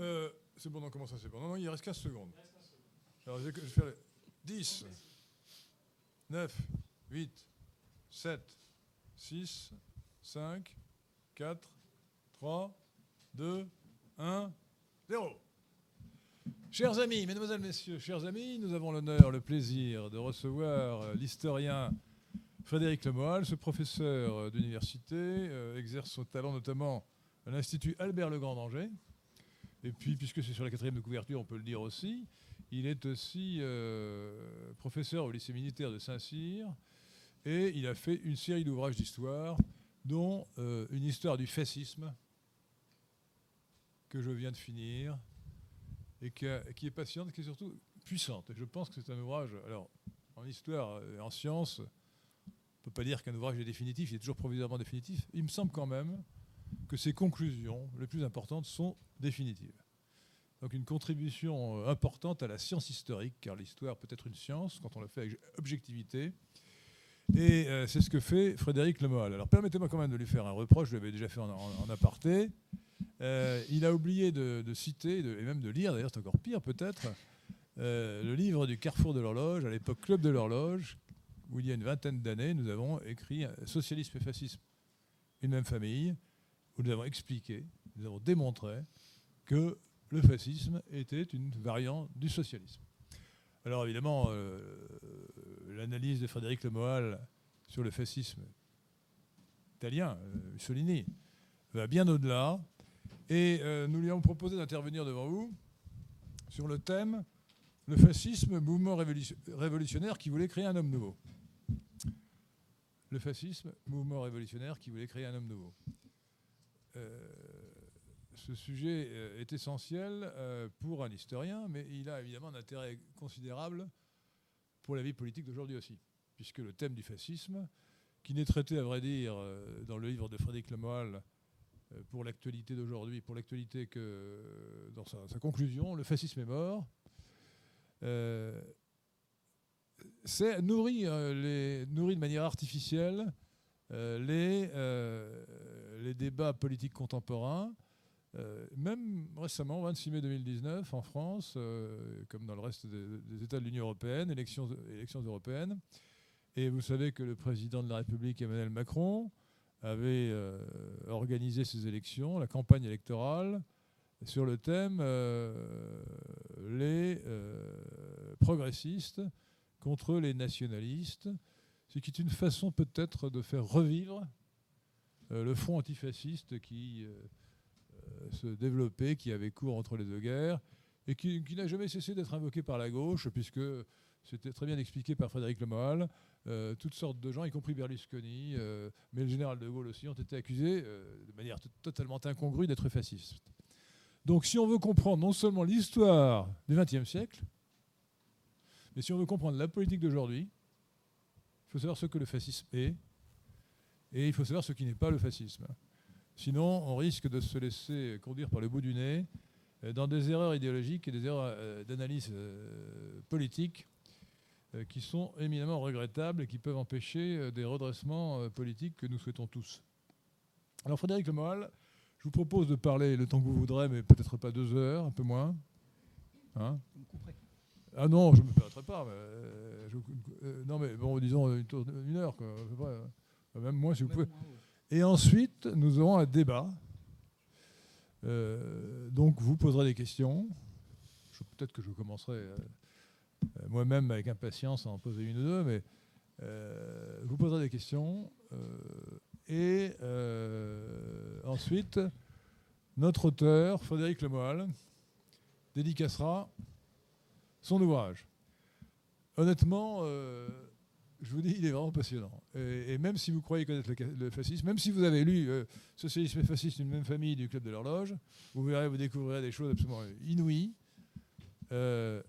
Euh, c'est bon, non, comment ça c'est bon Non, non, il reste 15 secondes. Alors, je vais faire les 10, 9, 8, 7, 6, 5, 4, 3, 2, 1, 0. Chers amis, mesdemoiselles, messieurs, chers amis, nous avons l'honneur, le plaisir de recevoir euh, l'historien Frédéric Lemoal. Ce professeur euh, d'université euh, exerce son talent notamment à l'Institut Albert Legrand d'Angers. Et puis, puisque c'est sur la quatrième de couverture, on peut le dire aussi, il est aussi euh, professeur au lycée militaire de Saint-Cyr et il a fait une série d'ouvrages d'histoire, dont euh, une histoire du fascisme que je viens de finir et qui, qui est passionnante, qui est surtout puissante. Et je pense que c'est un ouvrage, alors en histoire et en science, on ne peut pas dire qu'un ouvrage est définitif, il est toujours provisoirement définitif. Il me semble quand même que ses conclusions les plus importantes sont définitives. Donc une contribution euh, importante à la science historique, car l'histoire peut être une science quand on la fait avec objectivité. Et euh, c'est ce que fait Frédéric Lemoal. Alors permettez-moi quand même de lui faire un reproche, je l'avais déjà fait en, aparté. Euh, il a oublié de, citer, et même de lire, d'ailleurs c'est encore pire peut-être, le livre du Carrefour de l'horloge, à l'époque Club de l'horloge, où il y a une vingtaine d'années, nous avons écrit Socialisme et fascisme, une même famille, nous avons expliqué, nous avons démontré que le fascisme était une variante du socialisme. Alors évidemment, euh, l'analyse de Frédéric Lemoal sur le fascisme italien, euh, Mussolini, va bien au-delà. Et euh, nous lui avons proposé d'intervenir devant vous sur le thème le fascisme, mouvement révolution- révolutionnaire qui voulait créer un homme nouveau. Le fascisme, mouvement révolutionnaire qui voulait créer un homme nouveau. Euh, ce sujet euh, est essentiel euh, pour un historien, mais il a évidemment un intérêt considérable pour la vie politique d'aujourd'hui aussi, puisque le thème du fascisme, qui n'est traité à vrai dire dans le livre de Frédéric Lemoal euh, pour l'actualité d'aujourd'hui, pour l'actualité que dans sa, conclusion, le fascisme est mort, c'est nourri, euh, les, nourri de manière artificielle les, euh, les débats politiques contemporains. Euh, même récemment, 26 mai 2019, en France, euh, comme dans le reste des, États de l'Union européenne, élections, européennes. Et vous savez que le président de la République, Emmanuel Macron, avait euh, organisé ces élections, la campagne électorale, sur le thème euh, les euh, progressistes contre les nationalistes, ce qui est une façon peut-être de faire revivre euh, le front antifasciste qui euh, euh, se développait, qui avait cours entre les deux guerres, et qui, n'a jamais cessé d'être invoqué par la gauche, puisque c'était très bien expliqué par Frédéric Lemoal, euh, toutes sortes de gens, y compris Berlusconi, mais le général de Gaulle aussi, ont été accusés de manière totalement incongrue d'être fascistes. Donc si on veut comprendre non seulement l'histoire du XXe siècle, mais si on veut comprendre la politique d'aujourd'hui, il faut savoir ce que le fascisme est, et il faut savoir ce qui n'est pas le fascisme. Sinon, on risque de se laisser conduire par le bout du nez euh, dans des erreurs idéologiques et des erreurs euh, d'analyse euh, politique qui sont éminemment regrettables et qui peuvent empêcher des redressements politiques que nous souhaitons tous. Alors Frédéric Lemoal, je vous propose de parler le temps que vous voudrez, mais peut-être pas deux heures, un peu moins. Hein. Ah non, je ne me permettrai pas. mais, euh, je- euh, non, mais bon, disons une, tour- une heure, quoi, à peu près. Même moins, si vous pouvez. Et ensuite, nous aurons un débat. Euh, donc, vous poserez des questions. Peut-être que je commencerai moi-même avec impatience à en poser une ou deux, mais vous poserez des questions. et ensuite, notre auteur, Frédéric Lemoal, dédicacera son ouvrage. Honnêtement, euh, je vous dis, il est vraiment passionnant. Et, même si vous croyez connaître le, fascisme, même si vous avez lu euh, Socialisme et fascisme, une même famille du Club de l'horloge, vous verrez, vous découvrirez des choses absolument inouïes. Euh,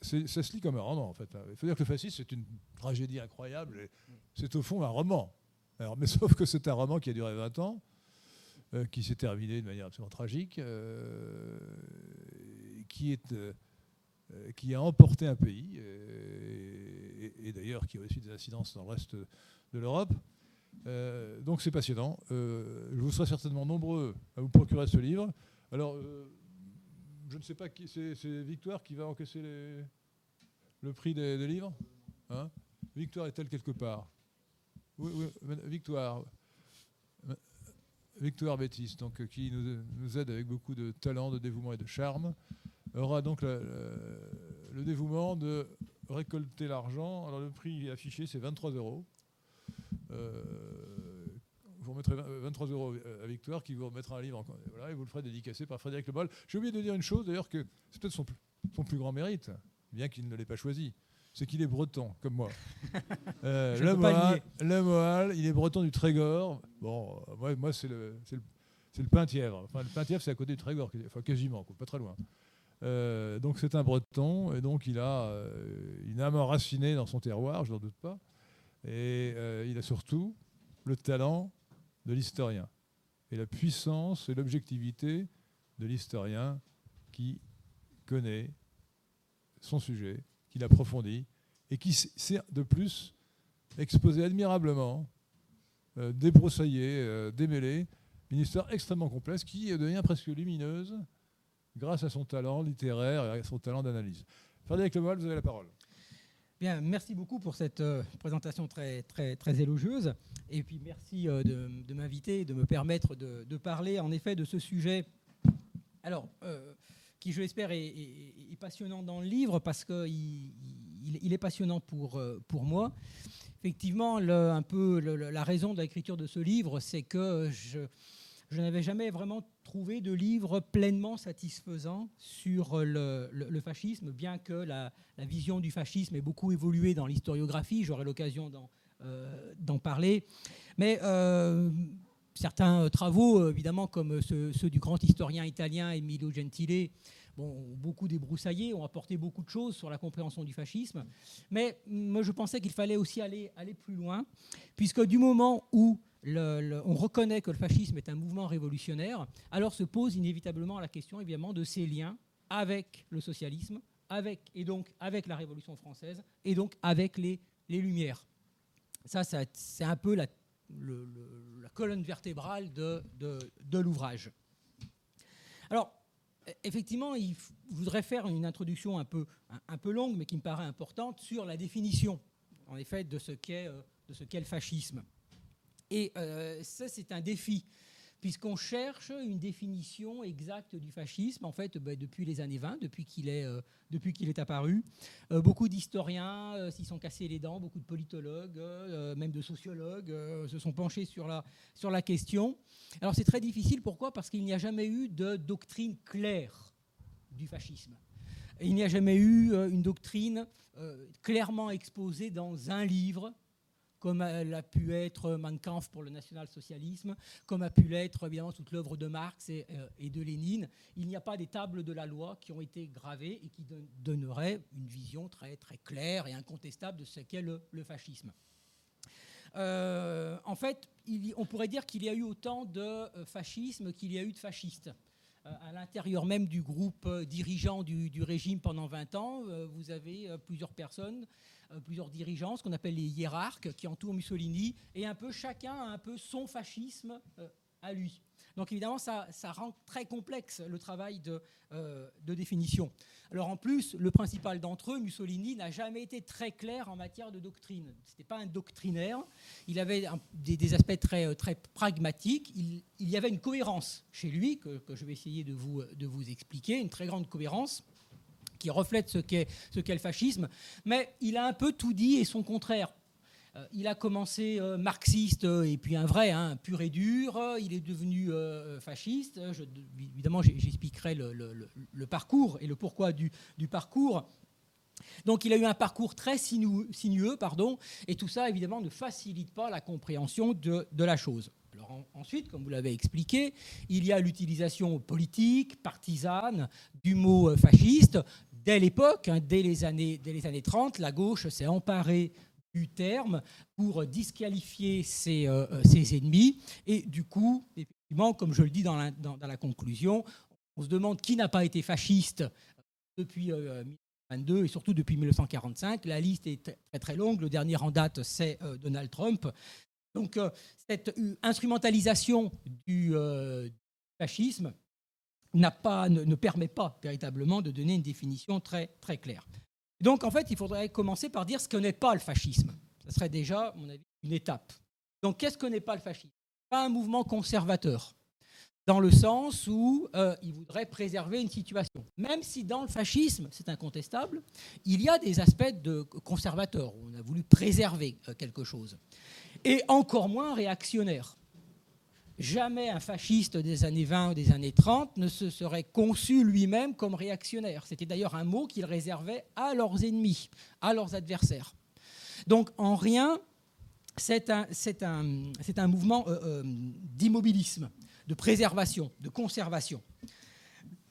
ça se lit comme un roman, en fait. hein. Il faut dire que le fascisme, c'est une tragédie incroyable. C'est au fond un roman. Mais sauf que c'est un roman qui a duré 20 ans, qui s'est terminé de manière absolument tragique, qui est qui a emporté un pays, euh, et, d'ailleurs qui a aussi des incidences dans le reste de l'Europe. Euh, donc c'est passionnant. Euh, je vous serai certainement nombreux à vous procurer ce livre. Alors, euh, je ne sais pas qui. C'est Victoire qui va encaisser le prix des, livres hein? Victoire est-elle quelque part? Oui, oui, Victoire. Victoire Bétis, donc, qui nous, aide avec beaucoup de talent, de dévouement et de charme, aura donc le dévouement de récolter l'argent. Alors le prix affiché, c'est 23 euros. Euh, vous remettrez 23 euros à Victoire, qui vous remettra un livre, voilà, et vous le ferez dédicacer par Frédéric Lebol. J'ai oublié de dire une chose, d'ailleurs, que c'est peut-être son, son, plus grand mérite, bien qu'il ne l'ait pas choisi, c'est qu'il est breton, comme moi. Euh, le, Moal, le, Moal, il est breton du Trégor. Bon, moi, moi c'est le, le, le Pintièvre. Enfin, le Pintièvre, c'est à côté du Trégor, enfin, quasiment, pas très loin. Euh, donc c'est un breton, et donc il a euh, une âme enracinée dans son terroir, je n'en doute pas. Et il a surtout le talent de l'historien et la puissance et l'objectivité de l'historien qui connaît son sujet, qui l'approfondit et qui sait de plus exposer admirablement, euh, débroussailler, euh, démêler une histoire extrêmement complexe qui devient presque lumineuse grâce à son talent littéraire et à son talent d'analyse. Frédéric Lemoyle, vous avez la parole. Bien, merci beaucoup pour cette euh, présentation très, très, très élogieuse. Et puis merci euh, de, m'inviter, de me permettre de, parler en effet de ce sujet. Alors, euh, qui je l'espère est, passionnant dans le livre parce qu'il il, est passionnant pour, pour moi. Effectivement, un peu la raison de l'écriture de ce livre, c'est que je, je n'avais jamais vraiment trouvé de livre pleinement satisfaisant sur le, fascisme, bien que la, vision du fascisme ait beaucoup évolué dans l'historiographie. J'aurai l'occasion d'en euh, parler. Mais euh, certains travaux, évidemment, comme ceux, du grand historien italien Emilio Gentile, ont beaucoup débroussaillé, ont apporté beaucoup de choses sur la compréhension du fascisme. Mais moi, je pensais qu'il fallait aussi aller, aller plus loin, puisque du moment où on reconnaît que le fascisme est un mouvement révolutionnaire, alors se pose inévitablement la question évidemment de ses liens avec le socialisme, avec, et donc avec la Révolution française, et donc avec les, Lumières. Ça, c'est un peu la, colonne vertébrale de, l'ouvrage. Alors, effectivement, je voudrais faire une introduction un peu, un, peu longue, mais qui me paraît importante, sur la définition, en effet, de ce qu'est euh, le fascisme. Et euh, ça, c'est un défi, puisqu'on cherche une définition exacte du fascisme, en fait, bah, depuis les années 20, depuis qu'il est, euh, depuis est apparu. Euh, beaucoup d'historiens s'y sont cassés les dents, beaucoup de politologues, même de sociologues, se sont penchés sur la, sur la question. Alors, c'est très difficile, pourquoi? Parce qu'il n'y a jamais eu de doctrine claire du fascisme. Il n'y a jamais eu une doctrine clairement exposée dans un livre comme elle a pu être Mein Kampf pour le national-socialisme, comme a pu l'être évidemment toute l'œuvre de Marx et, euh, de Lénine. Il n'y a pas des tables de la loi qui ont été gravées et qui donneraient une vision très, très claire et incontestable de ce qu'est le, fascisme. Euh, en fait, on pourrait dire qu'il y a eu autant de euh, fascisme qu'il y a eu de fascistes à l'intérieur même du groupe dirigeant du, régime pendant 20 ans, vous avez plusieurs personnes plusieurs dirigeants, ce qu'on appelle les hiérarques, qui entourent Mussolini, et un peu chacun a un peu son fascisme euh, à lui. Donc évidemment, ça, rend très complexe le travail de, euh, de, définition. Alors en plus, le principal d'entre eux, Mussolini, n'a jamais été très clair en matière de doctrine. Ce n'était pas un doctrinaire. Il avait des, aspects très, très pragmatiques. Il, y avait une cohérence chez lui, que, que, je vais essayer de vous, de vous expliquer, une très grande cohérence qui reflète ce qu'est le fascisme, mais il a un peu tout dit et son contraire. Euh, il a commencé euh, marxiste euh, et puis un vrai, hein, pur et dur. Il est devenu fasciste. évidemment, j'expliquerai le, parcours et le pourquoi du, parcours. Donc il a eu un parcours très sinueux, pardon, et tout ça évidemment ne facilite pas la compréhension de, la chose. Ensuite, comme vous l'avez expliqué, il y a l'utilisation politique, partisane du mot fasciste, dès l'époque, hein, dès, les années, dès les années 30, la gauche s'est emparée du terme pour disqualifier euh, euh, ses, ennemis. Et du coup, effectivement, comme je le dis dans la, conclusion, on se demande qui n'a pas été fasciste depuis 1922 euh, et surtout depuis 1945. La liste est très très longue. Le dernier en date, c'est Donald Trump. Donc cette instrumentalisation du fascisme pas, ne, permet pas véritablement de donner une définition très, très claire. Donc en fait, il faudrait commencer par dire ce que n'est pas le fascisme. Ce serait déjà, à mon avis, une étape. Donc qu'est-ce que n'est pas le fascisme? Pas un mouvement conservateur, dans le sens où euh, il voudrait préserver une situation. Même si dans le fascisme, c'est incontestable, il y a des aspects de conservateur. On a voulu préserver euh, quelque chose. Et encore moins réactionnaire. Jamais un fasciste des années 20 ou des années 30 ne se serait conçu lui-même comme réactionnaire. C'était d'ailleurs un mot qu'il réservait à leurs ennemis, à leurs adversaires. Donc en rien, c'est un, mouvement euh, euh, d'immobilisme, de préservation, de conservation.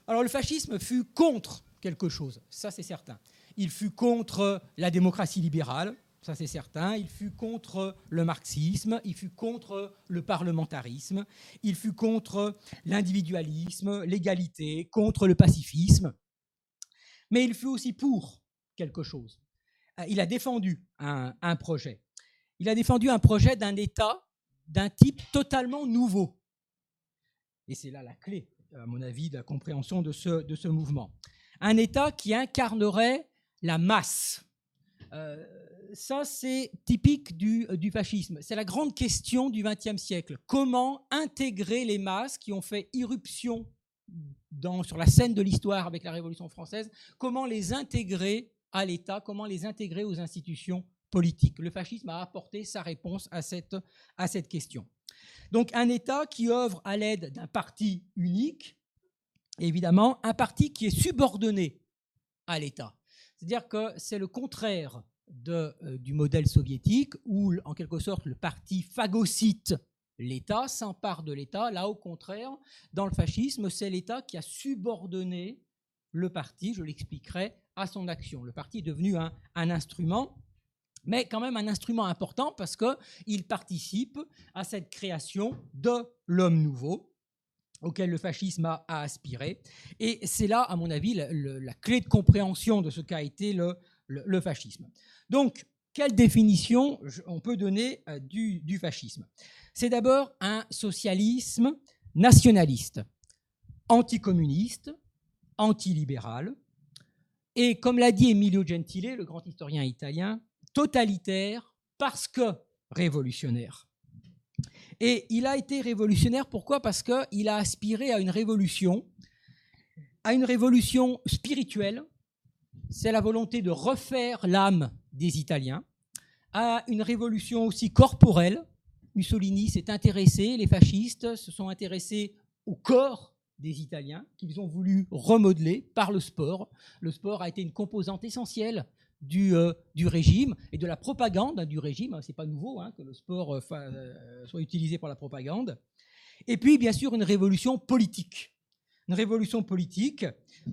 Alors le fascisme fut contre quelque chose, ça c'est certain. Il fut contre la démocratie libérale, ça c'est certain. Il fut contre le marxisme, il fut contre le parlementarisme, il fut contre l'individualisme, l'égalité, contre le pacifisme. Mais il fut aussi pour quelque chose. Euh, il a défendu un, projet. Il a défendu un projet d'un État d'un type totalement nouveau. Et c'est là la clé, à mon avis, de la compréhension de ce, de ce mouvement. Un État qui incarnerait la masse. Euh, ça, c'est typique euh, du, fascisme. C'est la grande question du XXe siècle. Comment intégrer les masses qui ont fait irruption sur la scène de l'histoire avec la Révolution française? Comment les intégrer à l'État? Comment les intégrer aux institutions politiques? Le fascisme a apporté sa réponse à cette, à cette question. Donc un État qui œuvre à l'aide d'un parti unique, évidemment, un parti qui est subordonné à l'État. C'est-à-dire que c'est le contraire de, euh, du modèle soviétique où, en quelque sorte, le parti phagocyte l'État, s'empare de l'État. Là, au contraire, dans le fascisme, c'est l'État qui a subordonné le parti, je l'expliquerai, à son action. Le parti est devenu un, instrument, mais quand même un instrument important parce qu'il participe à cette création de l'homme nouveau auquel le fascisme a, aspiré. Et c'est là, à mon avis, la, clé de compréhension de ce qu'a été le fascisme. Donc, quelle définition on peut donner euh, du, fascisme? C'est d'abord un socialisme nationaliste, anticommuniste, antilibéral, et comme l'a dit Emilio Gentile, le grand historien italien, totalitaire parce que révolutionnaire. Et il a été révolutionnaire, pourquoi? Parce qu'il a aspiré à une révolution, à une révolution spirituelle, c'est la volonté de refaire l'âme des Italiens, à une révolution aussi corporelle. Mussolini s'est intéressé, les fascistes se sont intéressés au corps des Italiens qu'ils ont voulu remodeler par le sport. Le sport a été une composante essentielle du, euh, régime et de la propagande du régime. C'est pas nouveau hein, que le sport euh, euh, soit utilisé pour la propagande. Et puis, bien sûr, une révolution politique. Une révolution politique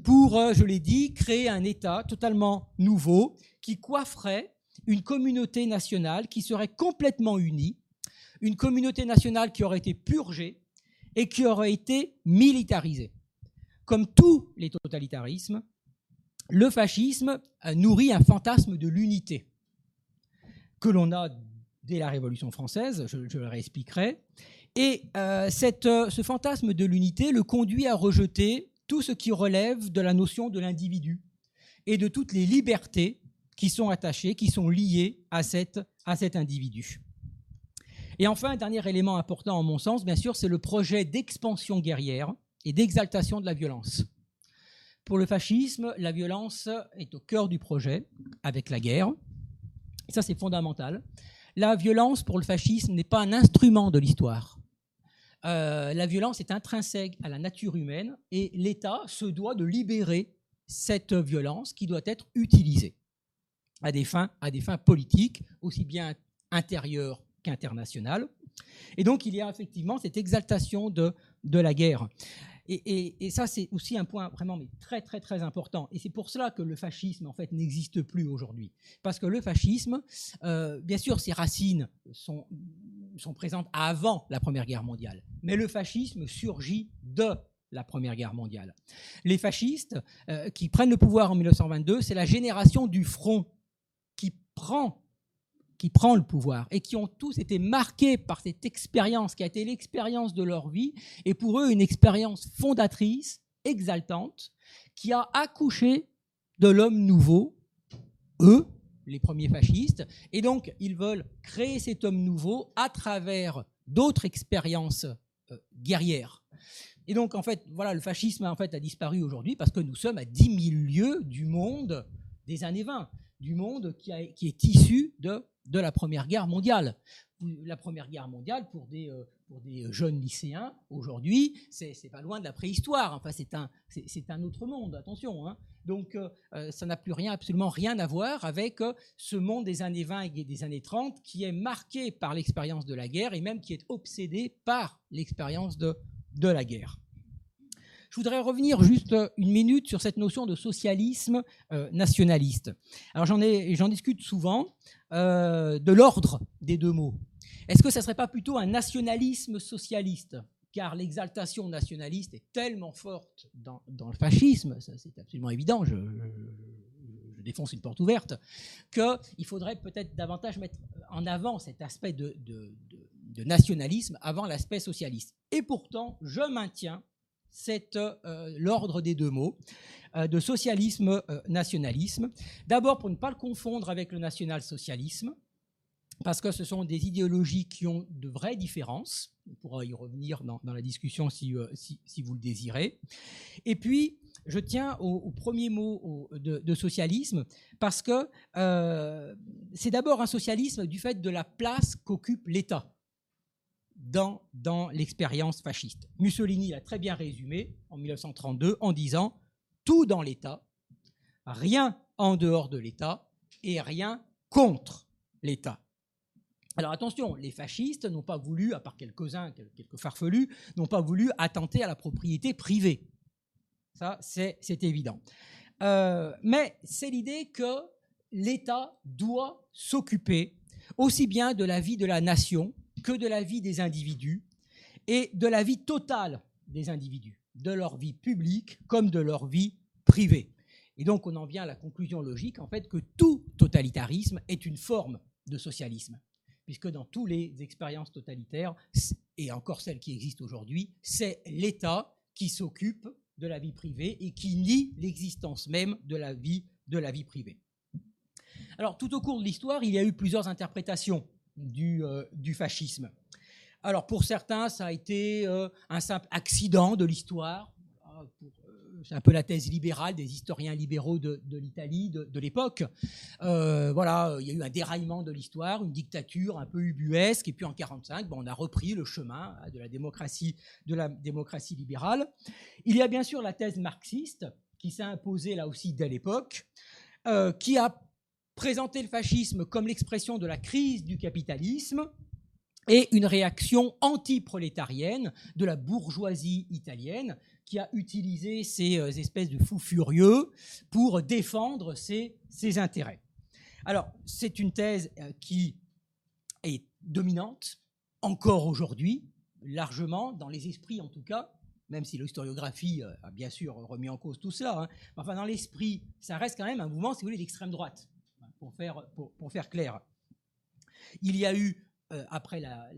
pour, je l'ai dit, créer un État totalement nouveau qui coifferait une communauté nationale qui serait complètement unie, une communauté nationale qui aurait été purgée et qui aurait été militarisée. Comme tous les totalitarismes, le fascisme nourrit un fantasme de l'unité que l'on a dès la Révolution française, je, le réexpliquerai. Et euh, euh, ce fantasme de l'unité le conduit à rejeter tout ce qui relève de la notion de l'individu et de toutes les libertés qui sont attachés, qui sont liés à, cette, à cet individu. Et enfin, un dernier élément important en mon sens, bien sûr, c'est le projet d'expansion guerrière et d'exaltation de la violence. Pour le fascisme, la violence est au cœur du projet, avec la guerre. ça, c'est fondamental. La violence, pour le fascisme, n'est pas un instrument de l'histoire. Euh, la violence est intrinsèque à la nature humaine et l'État se doit de libérer cette violence qui doit être utilisée à des fins, à des fins politiques, aussi bien intérieures qu'internationales. Et donc, il y a effectivement cette exaltation de, de la guerre. Et, ça, c'est aussi un point vraiment mais très, très, très important. Et c'est pour cela que le fascisme, en fait, n'existe plus aujourd'hui. Parce que le fascisme, euh, bien sûr, ses racines sont, sont présentes avant la Première Guerre mondiale. Mais le fascisme surgit de la Première Guerre mondiale. Les fascistes euh, qui prennent le pouvoir en 1922, c'est la génération du front prend, qui prend le pouvoir et qui ont tous été marqués par cette expérience qui a été l'expérience de leur vie et pour eux une expérience fondatrice exaltante qui a accouché de l'homme nouveau, eux, les premiers fascistes, et donc ils veulent créer cet homme nouveau à travers d'autres expériences euh, guerrières. Et donc, en fait, voilà, le fascisme en fait, a disparu aujourd'hui parce que nous sommes à 10 000 lieues du monde des années 20, du monde qui, qui est issu de, de la Première Guerre mondiale la Première Guerre mondiale, pour des, euh, jeunes lycéens, aujourd'hui, c'est pas loin de la préhistoire. Enfin, c'est un, autre monde, attention. Hein. Donc, euh, euh, ça n'a plus rien, absolument rien à voir avec ce monde des années 20 et des années 30 qui est marqué par l'expérience de la guerre et même qui est obsédé par l'expérience de la guerre. Je voudrais revenir juste une minute sur cette notion de socialisme nationaliste. Alors j'en discute souvent de l'ordre des deux mots. Est-ce que ça ne serait pas plutôt un nationalisme socialiste? Car l'exaltation nationaliste est tellement forte dans, le fascisme, c'est absolument évident, je, défonce une porte ouverte, qu'il faudrait peut-être davantage mettre en avant cet aspect de, nationalisme avant l'aspect socialiste. Et pourtant, je maintiens euh, l'ordre des deux mots, euh, de socialisme-nationalisme. Euh, D'abord pour ne pas le confondre avec le national-socialisme, parce que ce sont des idéologies qui ont de vraies différences. On pourra y revenir dans, la discussion euh, si, vous le désirez. Et puis, je tiens au, premier mot de, socialisme, parce que euh, c'est d'abord un socialisme du fait de la place qu'occupe l'État dans, l'expérience fasciste. Mussolini l'a très bien résumé en 1932 en disant tout dans l'État, rien en dehors de l'État et rien contre l'État. Alors attention, les fascistes n'ont pas voulu, à part quelques-uns, quelques farfelus, n'ont pas voulu attenter à la propriété privée. Ça, c'est évident. Euh, mais c'est l'idée que l'État doit s'occuper aussi bien de la vie de la nation que de la vie des individus et de la vie totale des individus, de leur vie publique comme de leur vie privée. Et donc on en vient à la conclusion logique en fait que tout totalitarisme est une forme de socialisme puisque dans toutes les expériences totalitaires, et encore celles qui existent aujourd'hui, c'est l'État qui s'occupe de la vie privée et qui nie l'existence même de la vie, de la vie privée. Alors, tout au cours de l'histoire, il y a eu plusieurs interprétations du, euh, du fascisme. Alors, pour certains, ça a été euh, un simple accident de l'histoire. Pour c'est un peu la thèse libérale des historiens libéraux de, l'Italie de, l'époque. Euh, voilà, il y a eu un déraillement de l'histoire, une dictature un peu ubuesque, et puis en 1945, on a repris le chemin de la démocratie, de la démocratie libérale. Il y a bien sûr la thèse marxiste qui s'est imposée là aussi dès l'époque, euh, qui a présenté le fascisme comme l'expression de la crise du capitalisme et une réaction anti-prolétarienne de la bourgeoisie italienne qui a utilisé ces euh, espèces de fous furieux pour défendre ses, intérêts. Alors, c'est une thèse euh, qui est dominante encore aujourd'hui, largement, dans les esprits en tout cas, même si l'historiographie euh, a bien sûr remis en cause tout cela. Hein. Enfin, dans l'esprit, ça reste quand même un mouvement, si vous voulez, d'extrême droite, pour faire, clair. Il y a eu euh, après, la,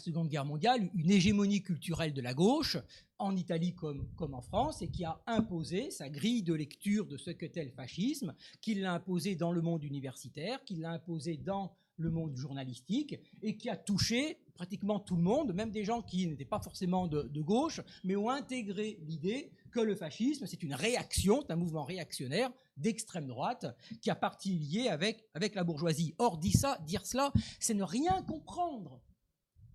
Seconde Guerre mondiale, une hégémonie culturelle de la gauche, en Italie comme, en France, et qui a imposé sa grille de lecture de ce qu'était le fascisme, qu'il l'a imposé dans le monde universitaire, qu'il l'a imposé dans le monde journalistique, et qui a touché pratiquement tout le monde, même des gens qui n'étaient pas forcément de, de gauche, mais ont intégré l'idée que le fascisme, c'est une réaction, c'est un mouvement réactionnaire d'extrême droite qui a partie liée avec, avec la bourgeoisie. Or, dire, ça, dire cela, c'est ne rien comprendre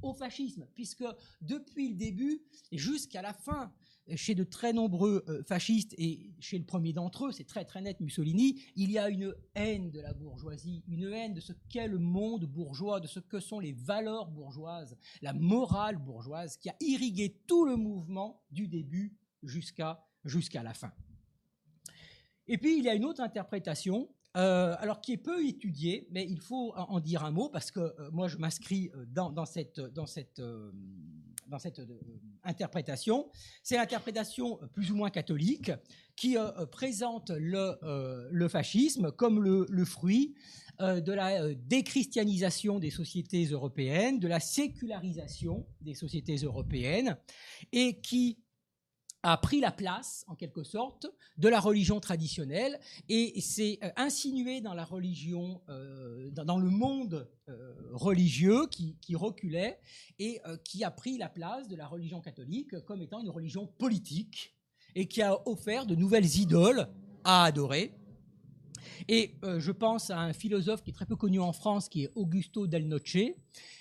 au fascisme, puisque depuis le début jusqu'à la fin, chez de très nombreux euh, fascistes et chez le premier d'entre eux, c'est très très net Mussolini, il y a une haine de la bourgeoisie, une haine de ce qu'est le monde bourgeois, de ce que sont les valeurs bourgeoises, la morale bourgeoise qui a irrigué tout le mouvement du début jusqu'à jusqu'à la fin. Et puis, il y a une autre interprétation, euh, alors qui est peu étudiée, mais il faut en dire un mot, parce que euh, moi, je m'inscris euh, dans, cette, dans cette, dans cette interprétation. C'est l'interprétation plus ou moins catholique qui présente le, fascisme comme le fruit de la déchristianisation des sociétés européennes, de la sécularisation des sociétés européennes, et qui a pris la place, en quelque sorte, de la religion traditionnelle et s'est euh, insinué dans la religion, euh, dans, le monde euh, religieux qui, reculait et qui a pris la place de la religion catholique comme étant une religion politique et qui a offert de nouvelles idoles à adorer. Et je pense à un philosophe qui est très peu connu en France, qui est Augusto Del Noce,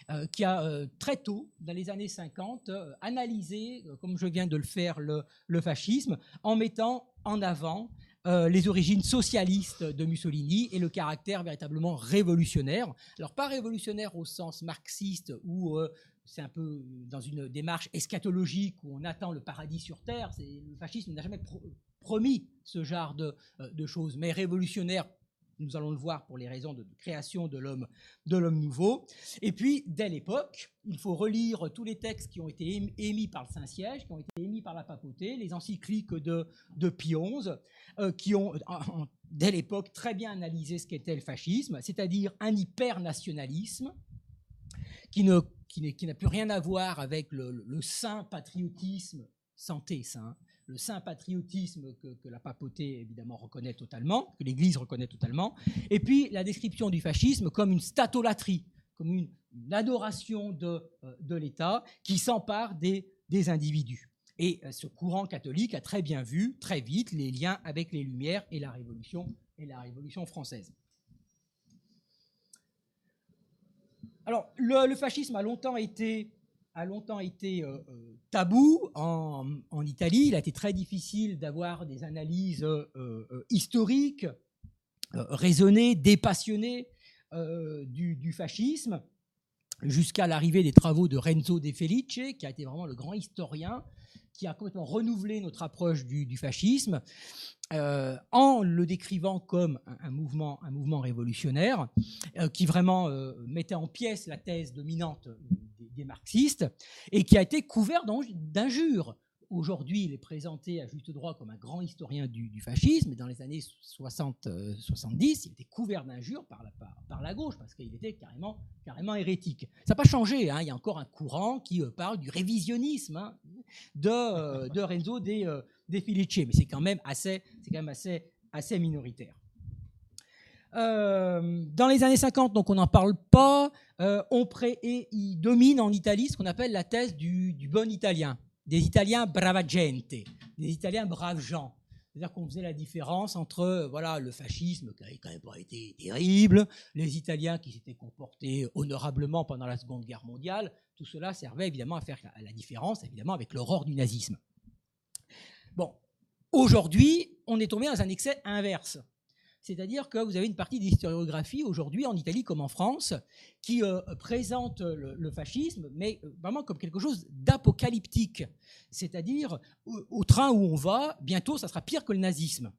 euh, qui a euh, très tôt, dans les années 50, euh, analysé, comme je viens de le faire, le, fascisme, en mettant en avant les origines socialistes de Mussolini et le caractère véritablement révolutionnaire. Alors pas révolutionnaire au sens marxiste où c'est un peu dans une démarche eschatologique où on attend le paradis sur terre. Le fascisme n'a jamais promis ce genre de, de, choses, mais révolutionnaire nous allons le voir pour les raisons de création de l'homme, de l'homme nouveau. Et puis, dès l'époque, il faut relire tous les textes qui ont été émis par le Saint-Siège, qui ont été émis par la papauté, les encycliques de, de Pie XI, euh, qui ont, dès l'époque, très bien analysé ce qu'était le fascisme, c'est-à-dire un hyper-nationalisme qui, ne, qui, n'a plus rien à voir avec le, saint patriotisme, santé saint, le saint patriotisme que, la papauté évidemment reconnaît totalement, que l'Église reconnaît totalement, et puis la description du fascisme comme une statolatrie, comme une, adoration de, euh, de l'État qui s'empare des, des individus. Et euh, ce courant catholique a très bien vu, très vite, les liens avec les Lumières et la Révolution, et la Révolution française. Alors, le, fascisme a longtemps été a longtemps été euh, euh, tabou en, Italie. Il a été très difficile d'avoir des analyses euh, historiques, raisonnées, dépassionnées du, fascisme, jusqu'à l'arrivée des travaux de Renzo De Felice, qui a été vraiment le grand historien qui a complètement renouvelé notre approche du, fascisme euh, en le décrivant comme un, mouvement, révolutionnaire euh, qui vraiment euh, mettait en pièces la thèse dominante des marxistes et qui a été couvert d'injures Aujourd'hui, il est présenté à juste droit comme un grand historien du, fascisme, mais dans les années 60, 70, euh, il était couvert d'injures par la, par, la gauche, parce qu'il était carrément, carrément hérétique. Ça n'a pas changé, hein. il y a encore un courant qui euh, parle du révisionnisme hein, de, euh, de, Renzo de, Felice, mais c'est quand même assez, quand même assez, assez minoritaire. dans les années 50, donc on n'en parle pas, on pré et il domine en Italie ce qu'on appelle la thèse du bon italien des Italiens brava gente, des Italiens braves gens. C'est-à-dire qu'on faisait la différence entre voilà, le fascisme, qui n'avait quand même pas été terrible, les Italiens qui s'étaient comportés honorablement pendant la Seconde Guerre mondiale. Tout cela servait évidemment à faire la différence, évidemment, avec l'aurore du nazisme. Bon, aujourd'hui, on est tombé dans un excès inverse. C'est-à-dire que vous avez une partie d'historiographie aujourd'hui, en Italie comme en France, qui euh, présente le, fascisme, mais euh, vraiment comme quelque chose d'apocalyptique. C'est-à-dire, au, train où on va, bientôt, ça sera pire que le nazisme.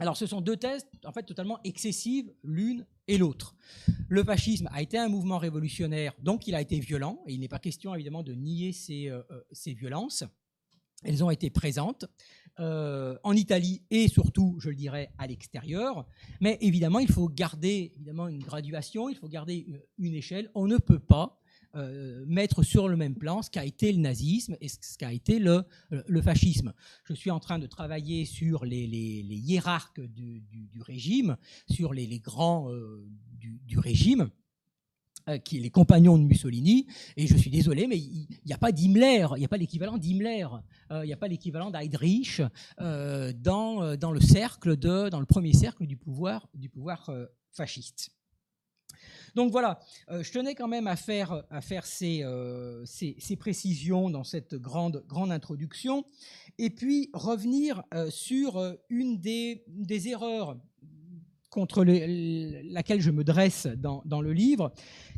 Alors, ce sont deux thèses, en fait, totalement excessives, l'une et l'autre. Le fascisme a été un mouvement révolutionnaire, donc il a été violent, et il n'est pas question, évidemment, de nier ces, euh, ces violences. Elles ont été présentes. Euh, en Italie et surtout, je le dirais, à l'extérieur. Mais évidemment, il faut garder évidemment une graduation, il faut garder une échelle. On ne peut pas euh, mettre sur le même plan ce qu'a été le nazisme et ce qu'a été le, fascisme. Je suis en train de travailler sur les, les, hiérarques du, régime, sur les, grands euh, du, régime. Euh, qui est les compagnons de Mussolini. Et je suis désolé, mais il n'y a pas d'Himmler, il n'y a pas l'équivalent d'Himmler, euh, il n'y a pas l'équivalent d'Heydrich euh, dans, dans le cercle de, dans le premier cercle du pouvoir, du pouvoir fasciste. Donc voilà, je tenais quand même à faire, à faire ces, ces, précisions dans cette grande, grande introduction, et puis revenir sur une des, des erreurs contre laquelle je me dresse dans, le livre,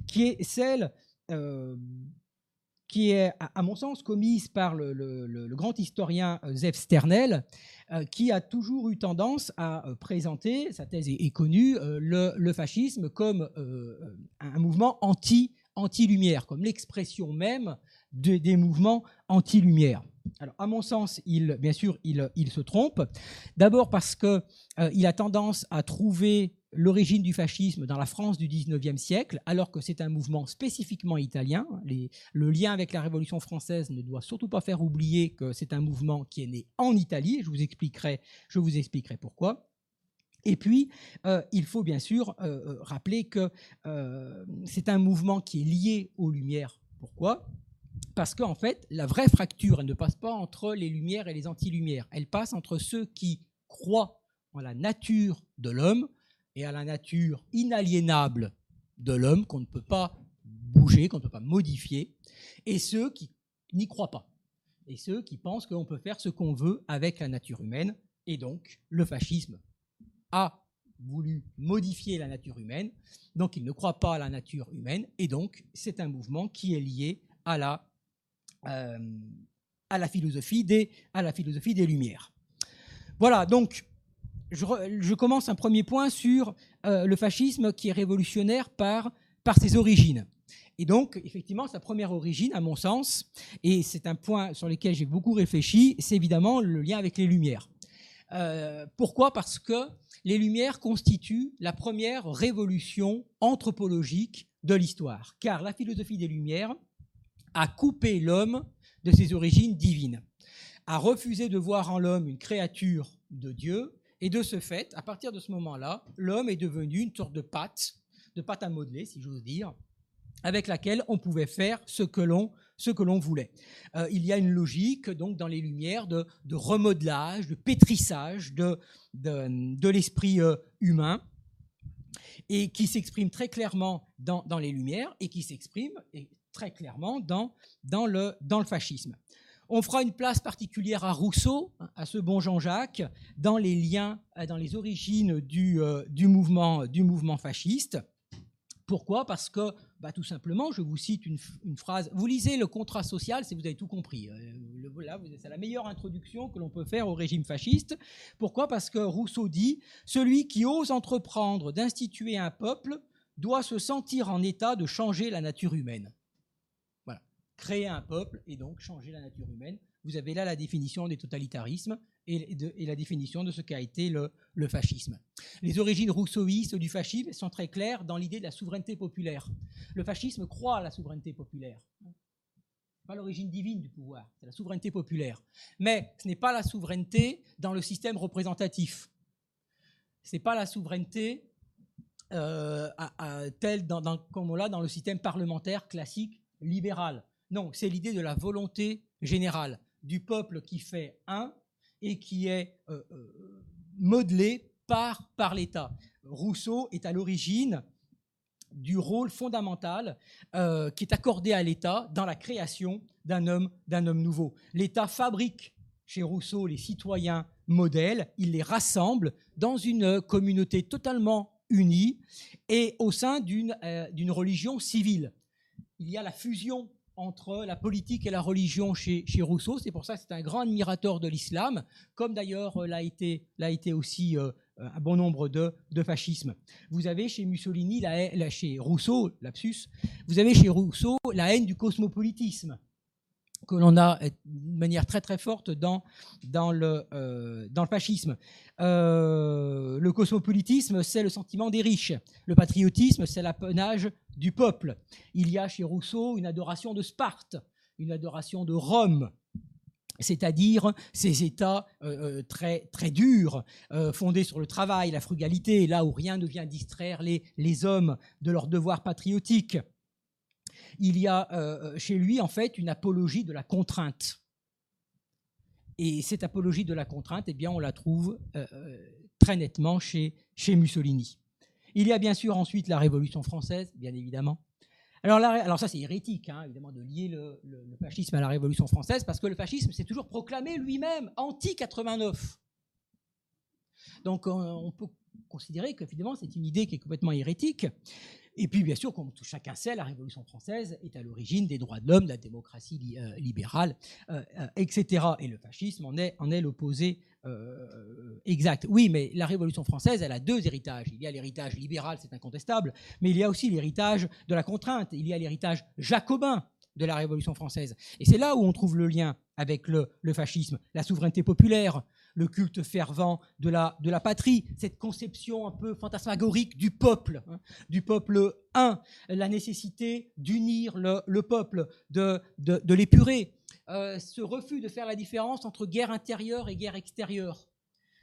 qui est celle euh, qui est, à, mon sens, commise par le, grand historien euh, Zev Sternel, euh, qui a toujours eu tendance à présenter, sa thèse est, connue, le, fascisme comme un mouvement anti, anti-lumière, comme l'expression même des mouvements anti-lumière. Alors, à mon sens, il, bien sûr, il, se trompe. D'abord parce qu'il a tendance à trouver l'origine du fascisme dans la France du XIXe siècle, alors que c'est un mouvement spécifiquement italien. le lien avec la Révolution française ne doit surtout pas faire oublier que c'est un mouvement qui est né en Italie. Je vous expliquerai, je vous expliquerai pourquoi. Et puis, euh, il faut bien sûr euh, euh, rappeler que c'est un mouvement qui est lié aux Lumières. Pourquoi? Parce qu'en fait, la vraie fracture, ne passe pas entre les Lumières et les anti-Lumières. Elle passe entre ceux qui croient en la nature de l'homme, et à la nature inaliénable de l'homme qu'on ne peut pas bouger, qu'on ne peut pas modifier, et ceux qui n'y croient pas, et ceux qui pensent qu'on peut faire ce qu'on veut avec la nature humaine, et donc le fascisme a voulu modifier la nature humaine, donc il ne croit pas à la nature humaine, et donc c'est un mouvement qui est lié à la, à la, philosophie, des, à la philosophie des Lumières. Voilà, donc je, commence un premier point sur euh, le fascisme qui est révolutionnaire par, par ses origines. Et donc, effectivement, sa première origine, à mon sens, et c'est un point sur lequel j'ai beaucoup réfléchi, c'est évidemment le lien avec les Lumières. Euh, pourquoi? Parce que les Lumières constituent la première révolution anthropologique de l'histoire, car la philosophie des Lumières a coupé l'homme de ses origines divines, a refusé de voir en l'homme une créature de Dieu et de ce fait, à partir de ce moment-là, l'homme est devenu une sorte de pâte, de pâte à modeler, si j'ose dire, avec laquelle on pouvait faire ce que l'on voulait. Euh, il y a une logique donc dans les Lumières de, remodelage, de pétrissage de, l'esprit euh, humain et qui s'exprime très clairement dans, les Lumières et qui s'exprime très clairement dans, le, fascisme. On fera une place particulière à Rousseau, hein, à ce bon Jean-Jacques, dans les liens, euh, dans les origines du, euh, mouvement, fasciste. Pourquoi? Parce que, bah, tout simplement, je vous cite une, phrase. Vous lisez le contrat social, c'est vous avez tout compris. Euh, là, c'est la meilleure introduction que l'on peut faire au régime fasciste. Pourquoi? Parce que Rousseau dit Celui qui ose entreprendre d'instituer un peuple doit se sentir en état de changer la nature humaine créer un peuple et donc changer la nature humaine. Vous avez là la définition des totalitarismes et, la définition de ce qu'a été le, fascisme. Les origines rousseauistes du fascisme sont très claires dans l'idée de la souveraineté populaire. Le fascisme croit à la souveraineté populaire. Pas l'origine divine du pouvoir, c'est la souveraineté populaire. Mais ce n'est pas la souveraineté dans le système représentatif. Ce n'est pas la souveraineté euh, telle comme on l'a dans le système parlementaire classique libéral. Non, c'est l'idée de la volonté générale du peuple qui fait un et qui est euh, euh, modelé par, par l'État. Rousseau est à l'origine du rôle fondamental euh, qui est accordé à l'État dans la création d'un homme, d'un homme nouveau. L'État fabrique chez Rousseau les citoyens modèles, il les rassemble dans une communauté totalement unie et au sein d'une religion civile. Il y a la fusion entre la politique et la religion chez, Rousseau. C'est pour ça que c'est un grand admirateur de l'islam, comme d'ailleurs euh, l'a été, l'a été aussi euh, un bon nombre de, de fascismes. Vous avez chez Mussolini, la, chez Rousseau, lapsus, vous avez chez Rousseau la haine du cosmopolitisme que l'on a euh, de manière très très forte dans, dans, le, dans le fascisme. le cosmopolitisme, c'est le sentiment des riches. Le patriotisme, c'est l'apanage du peuple. Il y a chez Rousseau une adoration de Sparte, une adoration de Rome, c'est-à-dire ces États euh, euh, très, très durs, euh, fondés sur le travail, la frugalité, là où rien ne vient distraire les, les hommes de leurs devoirs patriotiques. Il y a chez lui, en fait, une apologie de la contrainte. Et cette apologie de la contrainte, eh bien, on la trouve très nettement chez, Mussolini. Il y a bien sûr ensuite la Révolution française, bien évidemment. Alors, ça, c'est hérétique, hein, évidemment, de lier le, fascisme à la Révolution française, parce que le fascisme s'est toujours proclamé lui-même anti-89. Donc, on, peut considérer que finalement, c'est une idée qui est complètement hérétique. Et puis, bien sûr, comme tout chacun sait, la Révolution française est à l'origine des droits de l'homme, de la démocratie euh, libérale, euh, euh, etc. Et le fascisme en est, en est l'opposé exact. Oui, mais la Révolution française, elle a deux héritages. Il y a l'héritage libéral, c'est incontestable, mais il y a aussi l'héritage de la contrainte. Il y a l'héritage jacobin, de la Révolution française. Et c'est là où on trouve le lien avec le, fascisme, la souveraineté populaire, le culte fervent de la, de la patrie, cette conception un peu fantasmagorique du peuple, hein, du peuple un, la nécessité d'unir le, peuple, de, de, l'épurer, euh, ce refus de faire la différence entre guerre intérieure et guerre extérieure.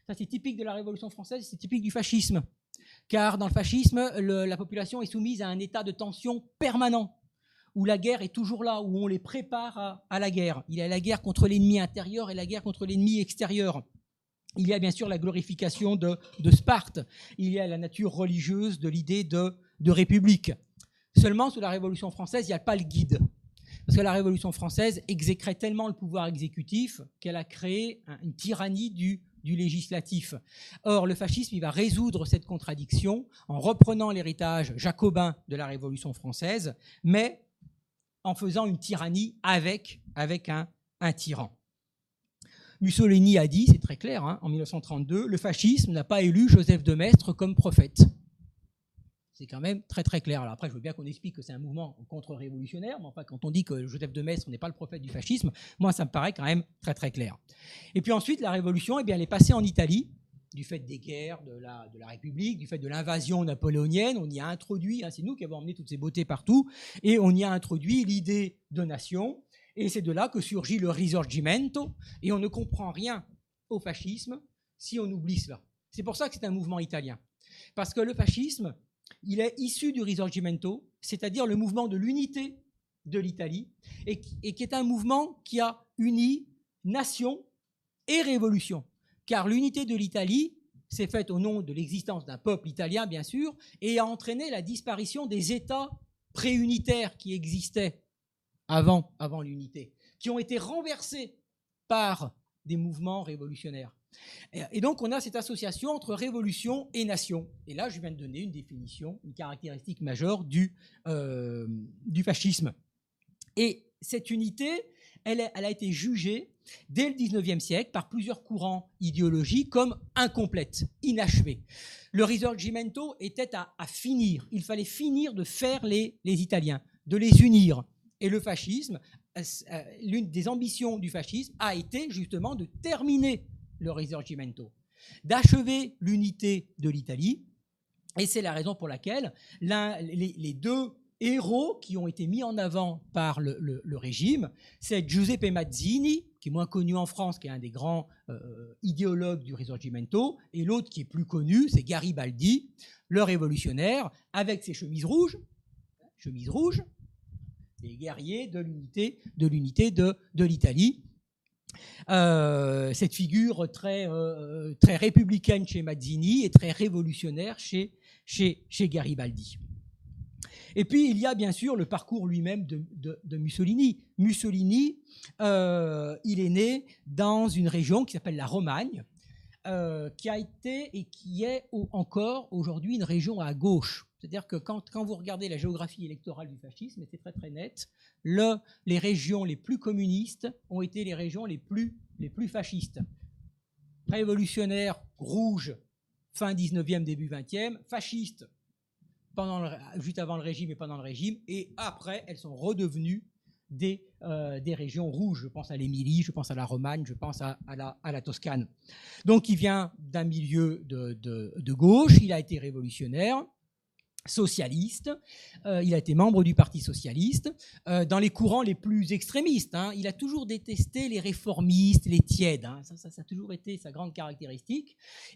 Ça, c'est typique de la Révolution française, c'est typique du fascisme. Car dans le fascisme, la population est soumise à un état de tension permanent où la guerre est toujours là, où on les prépare à, la guerre. Il y a la guerre contre l'ennemi intérieur et la guerre contre l'ennemi extérieur. Il y a bien sûr la glorification de, Sparte. Il y a la nature religieuse de l'idée de, république. Seulement, sous la Révolution française, il n'y a pas le guide. Parce que la Révolution française exécrait tellement le pouvoir exécutif qu'elle a créé une tyrannie du, législatif. Or, le fascisme, va résoudre cette contradiction en reprenant l'héritage jacobin de la Révolution française, mais en faisant une tyrannie avec, un tyran. Mussolini a dit, c'est très clair, hein, en 1932, le fascisme n'a pas élu Joseph de Maistre comme prophète. C'est quand même très très clair. Alors après, je veux bien qu'on explique que c'est un mouvement contre-révolutionnaire, mais enfin, quand on dit que Joseph de Maistre n'est pas le prophète du fascisme, moi, ça me paraît quand même très très clair. Et puis ensuite, la révolution, eh bien, elle est passée en Italie, du fait des guerres de la, République, du fait de l'invasion napoléonienne, on y a introduit, hein, c'est nous qui avons emmené toutes ces beautés partout, et on y a introduit l'idée de nation, et c'est de là que surgit le risorgimento, et on ne comprend rien au fascisme si on oublie cela. C'est pour ça que c'est un mouvement italien. Parce que le fascisme, il est issu du risorgimento, c'est-à-dire le mouvement de l'unité de l'Italie, et, qui est un mouvement qui a uni nation et révolution car l'unité de l'Italie s'est faite au nom de l'existence d'un peuple italien, bien sûr, et a entraîné la disparition des États préunitaires qui existaient avant, l'unité, qui ont été renversés par des mouvements révolutionnaires. Et donc on a cette association entre révolution et nation. Et là, je viens de donner une définition, une caractéristique majeure du, euh, fascisme. Et cette unité, elle, a été jugée dès le XIXe siècle par plusieurs courants idéologiques comme incomplète, inachevée. Le risorgimento était à, finir. Il fallait finir de faire les, Italiens, de les unir. Et le fascisme, euh, euh, l'une des ambitions du fascisme a été justement de terminer le risorgimento, d'achever l'unité de l'Italie. Et c'est la raison pour laquelle les deux héros qui ont été mis en avant par le, régime, c'est Giuseppe Mazzini, qui est moins connu en France, qui est un des grands euh, idéologues du Risorgimento, et l'autre qui est plus connu, c'est Garibaldi, le révolutionnaire, avec ses chemises rouges, chemises rouges, les guerriers de l'unité de l'Italie. Euh, cette figure très, euh, très républicaine chez Mazzini et très révolutionnaire chez, Garibaldi. Et puis, il y a bien sûr le parcours lui-même de, Mussolini. Mussolini, euh, il est né dans une région qui s'appelle la Romagne, euh, qui a été et qui est encore aujourd'hui une région à gauche. C'est-à-dire que quand, vous regardez la géographie électorale du fascisme, c'est très très net, les régions les plus communistes ont été les régions les plus, les plus fascistes. Révolutionnaires, rouges, fin 19e, début 20e, fascistes, pendant juste avant le régime et pendant le régime, et après, elles sont redevenues des, euh, des régions rouges. Je pense à l'Émilie, je pense à la Romagne, je pense à, la, à la, Toscane. Donc il vient d'un milieu de, de, gauche, il a été révolutionnaire, socialiste, euh, il a été membre du Parti socialiste, euh, dans les courants les plus extrémistes. Hein. il a toujours détesté les réformistes, les tièdes. Hein. ça, a toujours été sa grande caractéristique.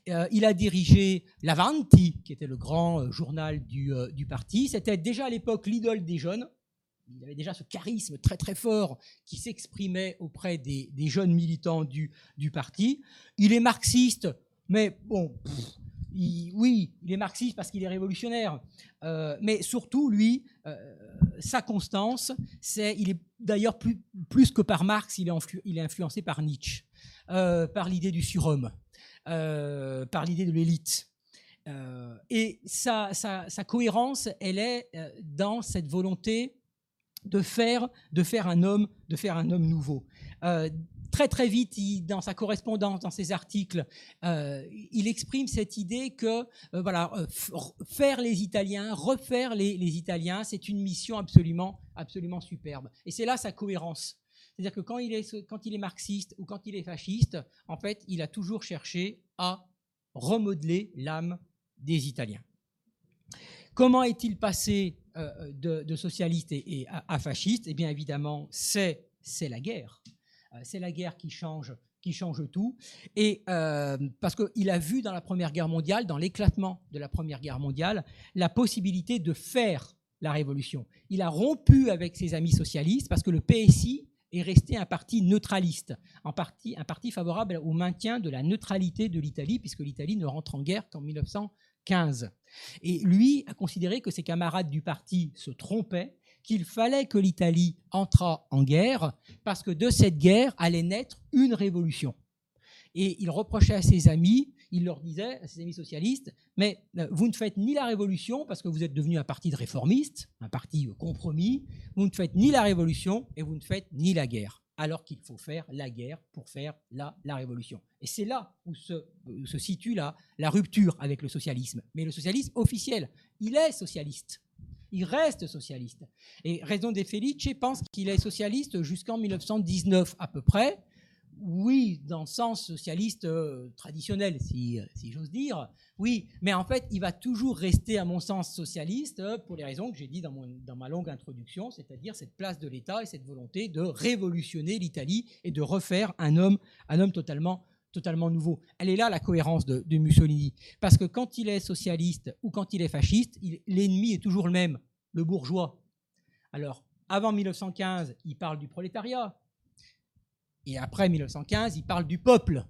Euh, il a dirigé l'Avanti, qui était le grand journal du, parti. C'était déjà à l'époque l'idole des jeunes. Il avait déjà ce charisme très très fort qui s'exprimait auprès des, jeunes militants du parti. Il est marxiste, mais bon, oui, il est marxiste parce qu'il est révolutionnaire, euh, mais surtout, lui, euh, sa constance, c'est, il est d'ailleurs plus, plus, que par Marx, il est, influencé par Nietzsche, euh, par l'idée du surhomme, par l'idée de l'élite. et sa, sa, sa, cohérence, elle est dans cette volonté de faire, de faire un homme, de faire un homme nouveau. Très très vite, dans sa correspondance, dans ses articles, il exprime cette idée que voilà, faire les Italiens, refaire les, Italiens, c'est une mission absolument, absolument superbe. Et c'est là sa cohérence. C'est-à-dire que quand il, est, quand il est marxiste ou quand il est fasciste, en fait, il a toujours cherché à remodeler l'âme des Italiens. Comment est-il passé euh, de, socialiste et, à, fasciste? Eh bien, évidemment, c'est la guerre. Euh, c'est la guerre qui change qui change tout. Et euh, parce qu'il a vu dans la Première Guerre mondiale, dans l'éclatement de la Première Guerre mondiale, la possibilité de faire la révolution. Il a rompu avec ses amis socialistes parce que le PSI est resté un parti neutraliste, un parti, un parti favorable au maintien de la neutralité de l'Italie, puisque l'Italie ne rentre en guerre qu'en 1915. Et lui a considéré que ses camarades du parti se trompaient, qu'il fallait que l'Italie entrât en guerre, parce que de cette guerre allait naître une révolution. Et il reprochait à ses amis il leur disait, à ses amis socialistes, mais euh, vous ne faites ni la révolution parce que vous êtes devenu un parti de réformistes, un parti euh, compromis, vous ne faites ni la révolution et vous ne faites ni la guerre, alors qu'il faut faire la guerre pour faire la, révolution. Et c'est là où se, situe la rupture avec le socialisme. Mais le socialisme officiel, il est socialiste il reste socialiste. Et Raison de Felice pense qu'il est socialiste jusqu'en 1919 à peu près, oui, dans le sens socialiste euh, traditionnel, si, j'ose dire, oui, mais en fait, il va toujours rester, à mon sens, socialiste euh, pour les raisons que j'ai dit dans, ma longue introduction, c'est-à-dire cette place de l'État et cette volonté de révolutionner l'Italie et de refaire un homme, un homme totalement, totalement nouveau. Elle est là la cohérence de, Mussolini, parce que quand il est socialiste ou quand il est fasciste, l'ennemi est toujours le même, le bourgeois. Alors, avant 1915, il parle du prolétariat, et après 1915, il parle du peuple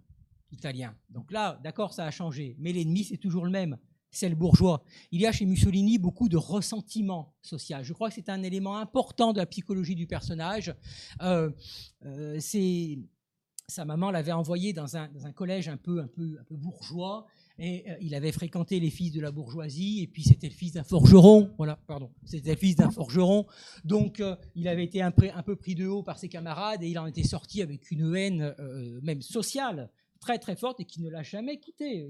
italien. Donc là, d'accord, ça a changé. Mais l'ennemi, c'est toujours le même. C'est le bourgeois. Il y a chez Mussolini beaucoup de ressentiment social. Je crois que c'est un élément important de la psychologie du personnage. Euh, euh, sa maman l'avait envoyé dans un, dans un, collège un peu, un peu, un peu bourgeois et euh, il avait fréquenté les fils de la bourgeoisie, et puis c'était le fils d'un forgeron, voilà, pardon, c'était le fils d'un forgeron, donc euh, il avait été un, peu pris de haut par ses camarades, et il en était sorti avec une haine euh, même sociale très très forte et qui ne l'a jamais quitté.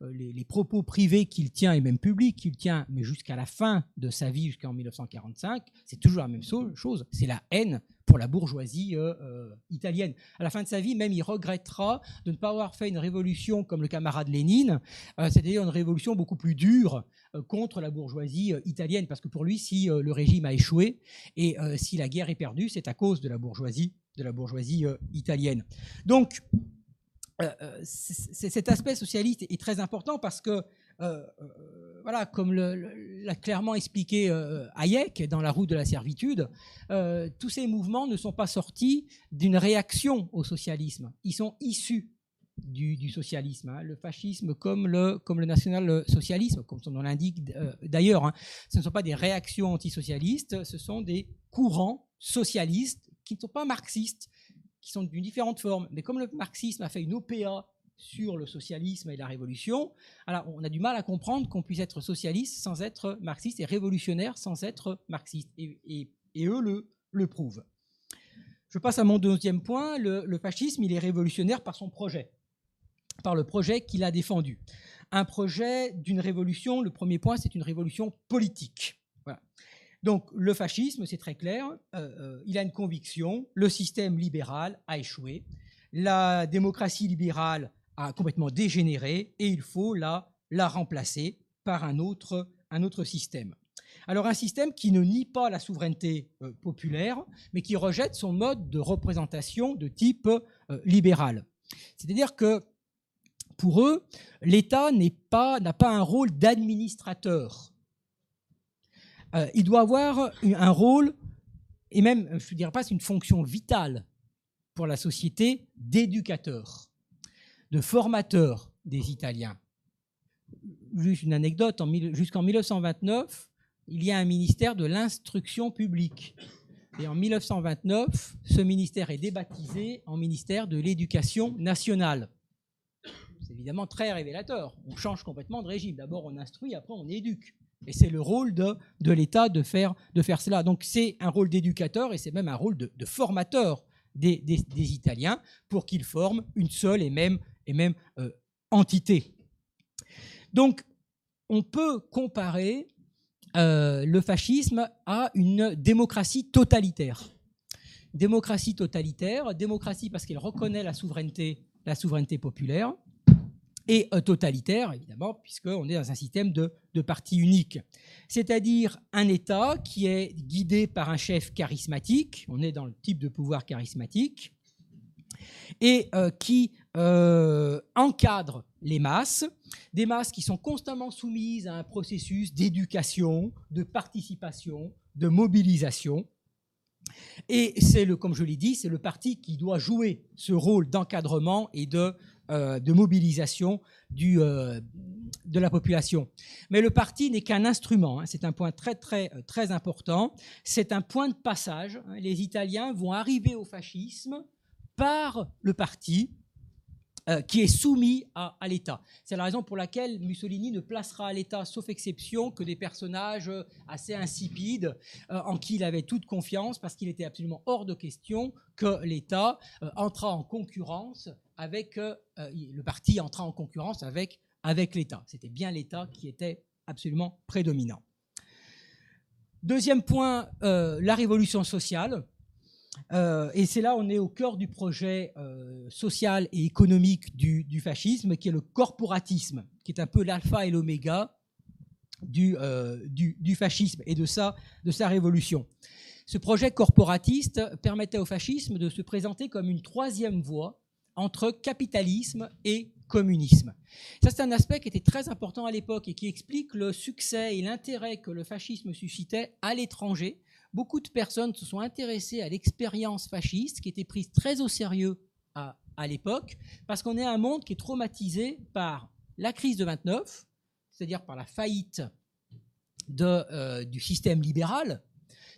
Les, les propos privés qu'il tient et même publics qu'il tient, mais jusqu'à la fin de sa vie, jusqu'en 1945, c'est toujours la même chose, c'est la haine pour la bourgeoisie euh, euh, italienne. À la fin de sa vie, même, il regrettera de ne pas avoir fait une révolution comme le camarade Lénine, euh, c'est-à-dire une révolution beaucoup plus dure contre la bourgeoisie italienne, parce que pour lui, si le régime a échoué et si la guerre est perdue, c'est à cause de la bourgeoisie, de la bourgeoisie italienne. Donc, cet aspect socialiste est très important parce que euh, euh, voilà, comme l'a clairement expliqué euh, Hayek dans La route de la servitude, tous ces mouvements ne sont pas sortis d'une réaction au socialisme. Ils sont issus du, socialisme, hein. le fascisme comme le, comme le national-socialisme, comme son nom l'indique d'ailleurs. Hein. Ce ne sont pas des réactions antisocialistes, ce sont des courants socialistes qui ne sont pas marxistes, qui sont d'une différente forme. Mais comme le marxisme a fait une OPA sur le socialisme et la révolution. Alors, on a du mal à comprendre qu'on puisse être socialiste sans être marxiste et révolutionnaire sans être marxiste. Et, eux le, le, prouvent. Je passe à mon deuxième point. Le, fascisme, il est révolutionnaire par son projet, par le projet qu'il a défendu. Un projet d'une révolution, le premier point, c'est une révolution politique. Donc le fascisme, c'est très clair, euh, euh, il a une conviction, le système libéral a échoué, la démocratie libérale a complètement dégénéré et il faut la, la remplacer par un autre, un autre système. Alors un système qui ne nie pas la souveraineté euh, populaire, mais qui rejette son mode de représentation de type libéral. C'est-à-dire que pour eux, l'État n'a pas un rôle d'administrateur. Euh, il doit avoir un rôle, et même, je ne dirais pas, c'est une fonction vitale pour la société d'éducateur de formateurs des Italiens. Juste une anecdote, jusqu'en 1929, il y a un ministère de l'instruction publique. Et en 1929, ce ministère est débaptisé en ministère de l'éducation nationale. C'est évidemment très révélateur. On change complètement de régime. D'abord, on instruit, après, on éduque. Et c'est le rôle de, l'État de faire, cela. Donc c'est un rôle d'éducateur et c'est même un rôle de, formateur des, Italiens pour qu'ils forment une seule et même, et même euh, entité. Donc, on peut comparer euh, le fascisme à une démocratie totalitaire. Démocratie totalitaire, démocratie parce qu'elle reconnaît la souveraineté, la souveraineté populaire, et euh, totalitaire, évidemment, puisqu'on est dans un système de, de parti unique. C'est-à-dire un État qui est guidé par un chef charismatique, on est dans le type de pouvoir charismatique, et euh, qui euh, encadre les masses, des masses qui sont constamment soumises à un processus d'éducation, de participation, de mobilisation. Et c'est le, comme je l'ai dit, c'est le parti qui doit jouer ce rôle d'encadrement et de euh, de mobilisation euh, de la population. Mais le parti n'est qu'un instrument, hein. c'est un point euh, très important, c'est un point de passage. Hein. Les Italiens vont arriver au fascisme par le parti, euh, qui est soumis à, l'État. C'est la raison pour laquelle Mussolini ne placera à l'État, sauf exception, que des personnages euh, assez insipides, euh, en qui il avait toute confiance, parce qu'il était absolument hors de question que l'État entra en concurrence avec, le parti entra en concurrence avec, avec l'État. C'était bien l'État qui était absolument prédominant. Deuxième point, la révolution sociale. Euh, et c'est là on est au cœur du projet euh, social et économique du, fascisme, qui est le corporatisme, qui est un peu l'alpha et l'oméga euh, du, fascisme et de sa, de sa révolution. Ce projet corporatiste permettait au fascisme de se présenter comme une troisième voie entre capitalisme et communisme. Ça, c'est un aspect qui était très important à l'époque et qui explique le succès et l'intérêt que le fascisme suscitait à l'étranger, beaucoup de personnes se sont intéressées à l'expérience fasciste, qui était prise très au sérieux à, l'époque, parce qu'on est un monde qui est traumatisé par la crise de 29, c'est-à-dire par la faillite euh, du système libéral,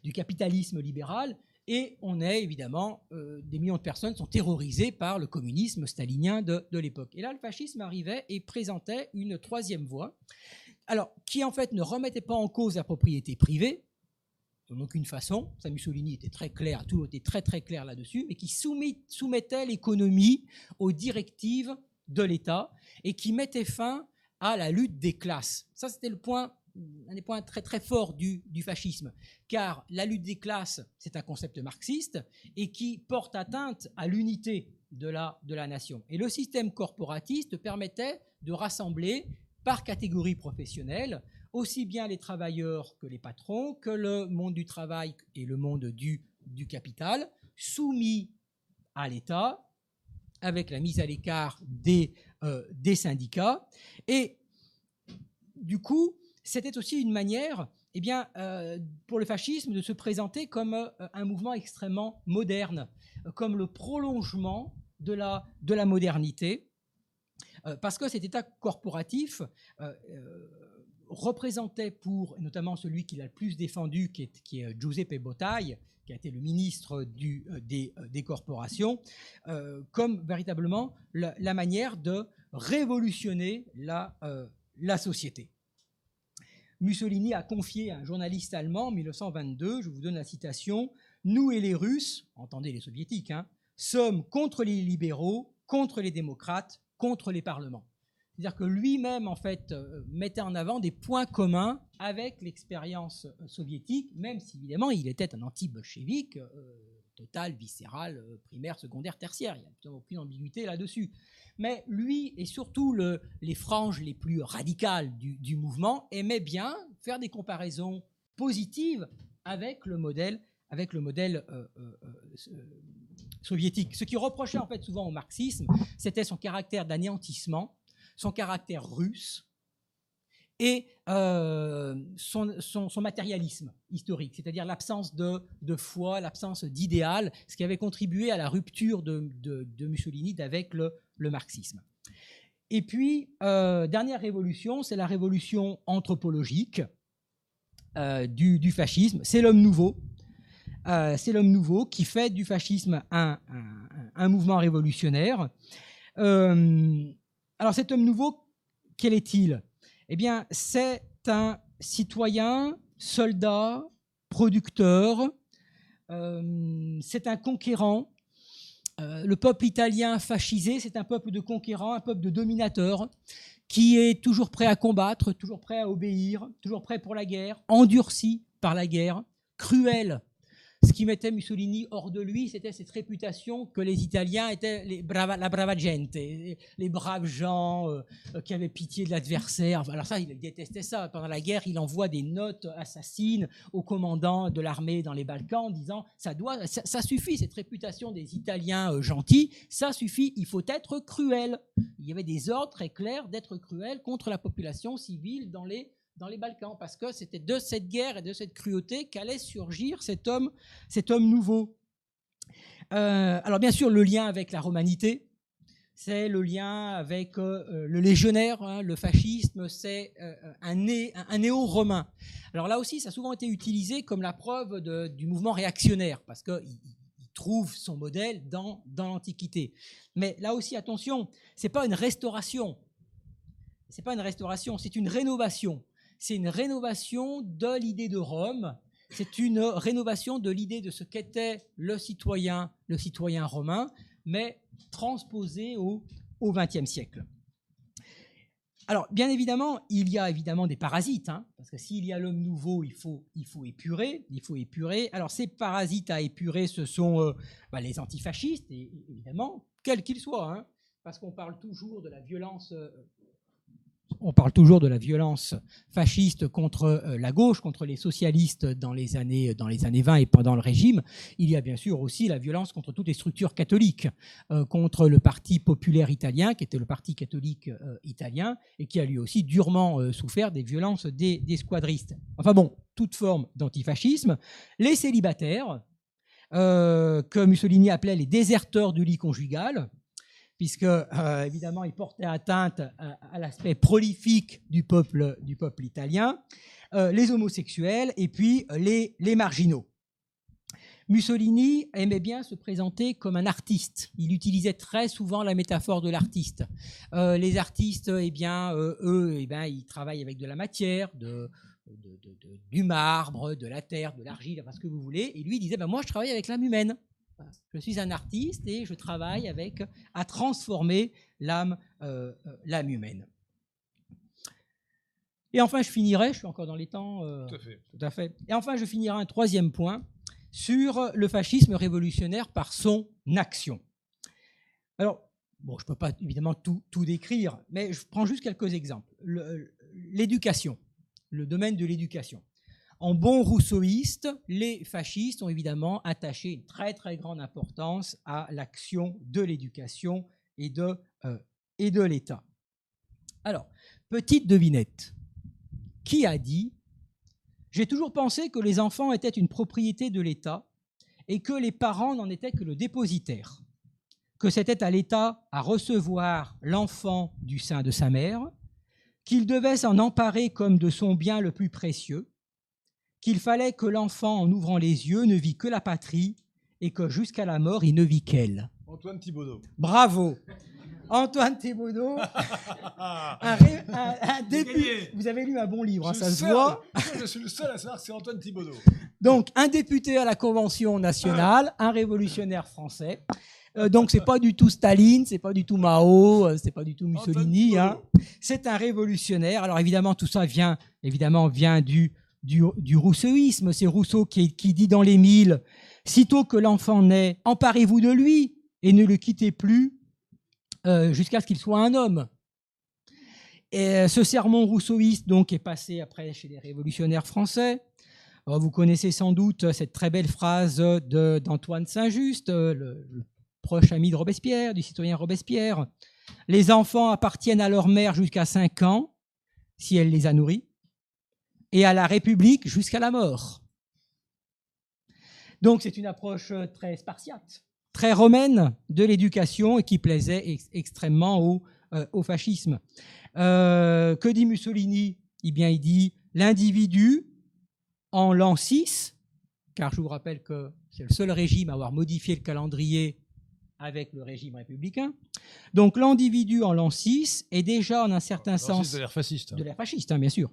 du capitalisme libéral, et on est évidemment, euh, des millions de personnes sont terrorisées par le communisme stalinien de, l'époque. Et là, le fascisme arrivait et présentait une troisième voie, qui en fait ne remettait pas en cause la propriété privée, en aucune façon. Mussolini était très clair, tout était très très clair là-dessus, mais qui soumettait l'économie aux directives de l'État et qui mettait fin à la lutte des classes. Ça, c'était le point, un des points très très forts du, fascisme, car la lutte des classes, c'est un concept marxiste et qui porte atteinte à l'unité de la nation. Et le système corporatiste permettait de rassembler par catégorie professionnelle aussi bien les travailleurs que les patrons, que le monde du travail et le monde du, capital, soumis à l'État, avec la mise à l'écart des, euh, syndicats. Et du coup, c'était aussi une manière eh bien, euh, pour le fascisme de se présenter comme euh, un mouvement extrêmement moderne, comme le prolongement de la modernité, parce que cet État corporatif représentait pour, notamment celui qu'il a le plus défendu, qui est, est Giuseppe Bottai, qui a été le ministre euh, des, euh, des, corporations, euh, comme véritablement la, manière de révolutionner la, la société. Mussolini a confié à un journaliste allemand en 1922, je vous donne la citation, Nous et les Russes, entendez les soviétiques, hein, sommes contre les libéraux, contre les démocrates, contre les parlements. C'est-à-dire que lui-même, en fait, euh, mettait en avant des points communs avec l'expérience euh, soviétique, même si, évidemment, il était un anti-bolchevique euh, total, viscéral, primaire, secondaire, tertiaire. Il n'y a aucune ambiguïté là-dessus. Mais lui, et surtout le, les franges les plus radicales du, mouvement, aimaient bien faire des comparaisons positives avec le modèle, avec le modèle soviétique. Ce qui reprochait en fait souvent au marxisme, c'était son caractère d'anéantissement son caractère russe et euh, son, matérialisme historique, c'est-à-dire l'absence de, foi, l'absence d'idéal, ce qui avait contribué à la rupture de, Mussolini avec le, marxisme. Et puis, euh, dernière révolution, c'est la révolution anthropologique euh, du, fascisme. C'est l'homme nouveau. qui fait du fascisme un mouvement révolutionnaire. Alors cet homme nouveau, quel est-il? Eh bien, c'est un citoyen, soldat, producteur, euh, c'est un conquérant, euh, le peuple italien fascisé, c'est un peuple de conquérants, un peuple de dominateurs, qui est toujours prêt à combattre, toujours prêt à obéir, toujours prêt pour la guerre, endurci par la guerre, cruel ce qui mettait Mussolini hors de lui, c'était cette réputation que les Italiens étaient la brava gente, les braves gens euh, euh, qui avaient pitié de l'adversaire. Alors ça, il détestait ça. Pendant la guerre, il envoie des notes assassines au commandant de l'armée dans les Balkans en disant ça doit, ça, suffit cette réputation des Italiens euh, gentils, ça suffit. Il faut être cruel. Il y avait des ordres très clairs d'être cruel contre la population civile dans les dans les Balkans, parce que c'était de cette guerre et de cette cruauté qu'allait surgir cet homme, cet homme nouveau. Euh, alors bien sûr, le lien avec la romanité, c'est le lien avec euh, le légionnaire, hein, le fascisme, c'est euh, un, néo-romain. Alors là aussi, ça a souvent été utilisé comme la preuve du mouvement réactionnaire, parce qu'il trouve son modèle dans, dans l'Antiquité. Mais là aussi, attention, c'est pas une restauration, c'est pas une restauration, c'est une rénovation c'est une rénovation de l'idée de Rome, c'est une rénovation de l'idée de ce qu'était le citoyen, le citoyen romain, mais transposé au XXe siècle. Alors, bien évidemment, il y a évidemment des parasites, hein, parce que s'il y a l'homme nouveau, il faut, épurer, il faut épurer. Alors, ces parasites à épurer, ce sont euh, bah, les antifascistes, évidemment, quels qu'ils soient, hein, parce qu'on parle toujours de la violence euh, on parle toujours de la violence fasciste contre euh, la gauche, contre les socialistes dans les années dans les années 20 et pendant le régime. Il y a bien sûr aussi la violence contre toutes les structures catholiques, euh, contre le Parti populaire italien, qui était le parti catholique euh, italien et qui a lui aussi durement souffert des violences des, des squadristes. Enfin bon, toute forme d'antifascisme. Les célibataires, que Mussolini appelait les déserteurs du lit conjugal, puisque euh, évidemment il portait atteinte à, l'aspect prolifique du peuple, du peuple italien, euh, les homosexuels et puis les, les, marginaux. Mussolini aimait bien se présenter comme un artiste. Il utilisait très souvent la métaphore de l'artiste. Euh, les artistes, eh bien, eux, eh bien, ils travaillent avec de la matière, de, du marbre, de la terre, de l'argile, enfin ce que vous voulez. Et lui, il disait, ben, moi, je travaille avec l'âme humaine. Je suis un artiste et je travaille avec à transformer l'âme euh, euh, l'âme humaine. Et enfin, je finirai, je suis encore dans les temps. Euh, tout, à fait. tout à fait. Et enfin, je finirai un troisième point sur le fascisme révolutionnaire par son action. Alors, bon, je ne peux pas évidemment tout, tout, décrire, mais je prends juste quelques exemples. L'éducation, le domaine de l'éducation. En bon rousseauiste, les fascistes ont évidemment attaché une très très grande importance à l'action de l'éducation et de, euh, de l'État. Alors, petite devinette. Qui a dit J'ai toujours pensé que les enfants étaient une propriété de l'État et que les parents n'en étaient que le dépositaire, que c'était à l'État à recevoir l'enfant du sein de sa mère, qu'il devait s'en emparer comme de son bien le plus précieux, qu'il fallait que l'enfant, en ouvrant les yeux, ne vit que la patrie et que jusqu'à la mort, il ne vit qu'elle. Antoine Thibaudot. Bravo. Antoine Thibaudot, un, député. Vous avez lu un bon livre, hein, ça se voit. Je suis le seul à savoir que c'est Antoine Thibaudot. Donc, un député à la Convention nationale, un révolutionnaire français. Euh, donc, c'est pas du tout Staline, c'est pas du tout Mao, euh, c'est pas du tout Mussolini. Hein. C'est un révolutionnaire. Alors, évidemment, tout ça vient, évidemment, vient du du, rousseauisme. C'est Rousseau qui, dit dans les mille, sitôt que l'enfant naît, emparez-vous de lui et ne le quittez plus euh, jusqu'à ce qu'il soit un homme. Et euh, ce sermon rousseauiste donc est passé après chez les révolutionnaires français. Euh, vous connaissez sans doute cette très belle phrase d'Antoine Saint-Just, le, le, proche ami de Robespierre, du citoyen Robespierre. Les enfants appartiennent à leur mère jusqu'à 5 ans, si elle les a nourris et à la République jusqu'à la mort. Donc c'est une approche euh, très spartiate, très romaine de l'éducation et qui plaisait extrêmement au, euh, au fascisme. Euh, que dit Mussolini? Eh bien, il dit l'individu en l'an 6, car je vous rappelle que c'est le seul régime à avoir modifié le calendrier avec le régime républicain. Donc l'individu en l'an 6 est déjà en un certain sens... De l'ère fasciste. De l'ère fasciste, hein, bien sûr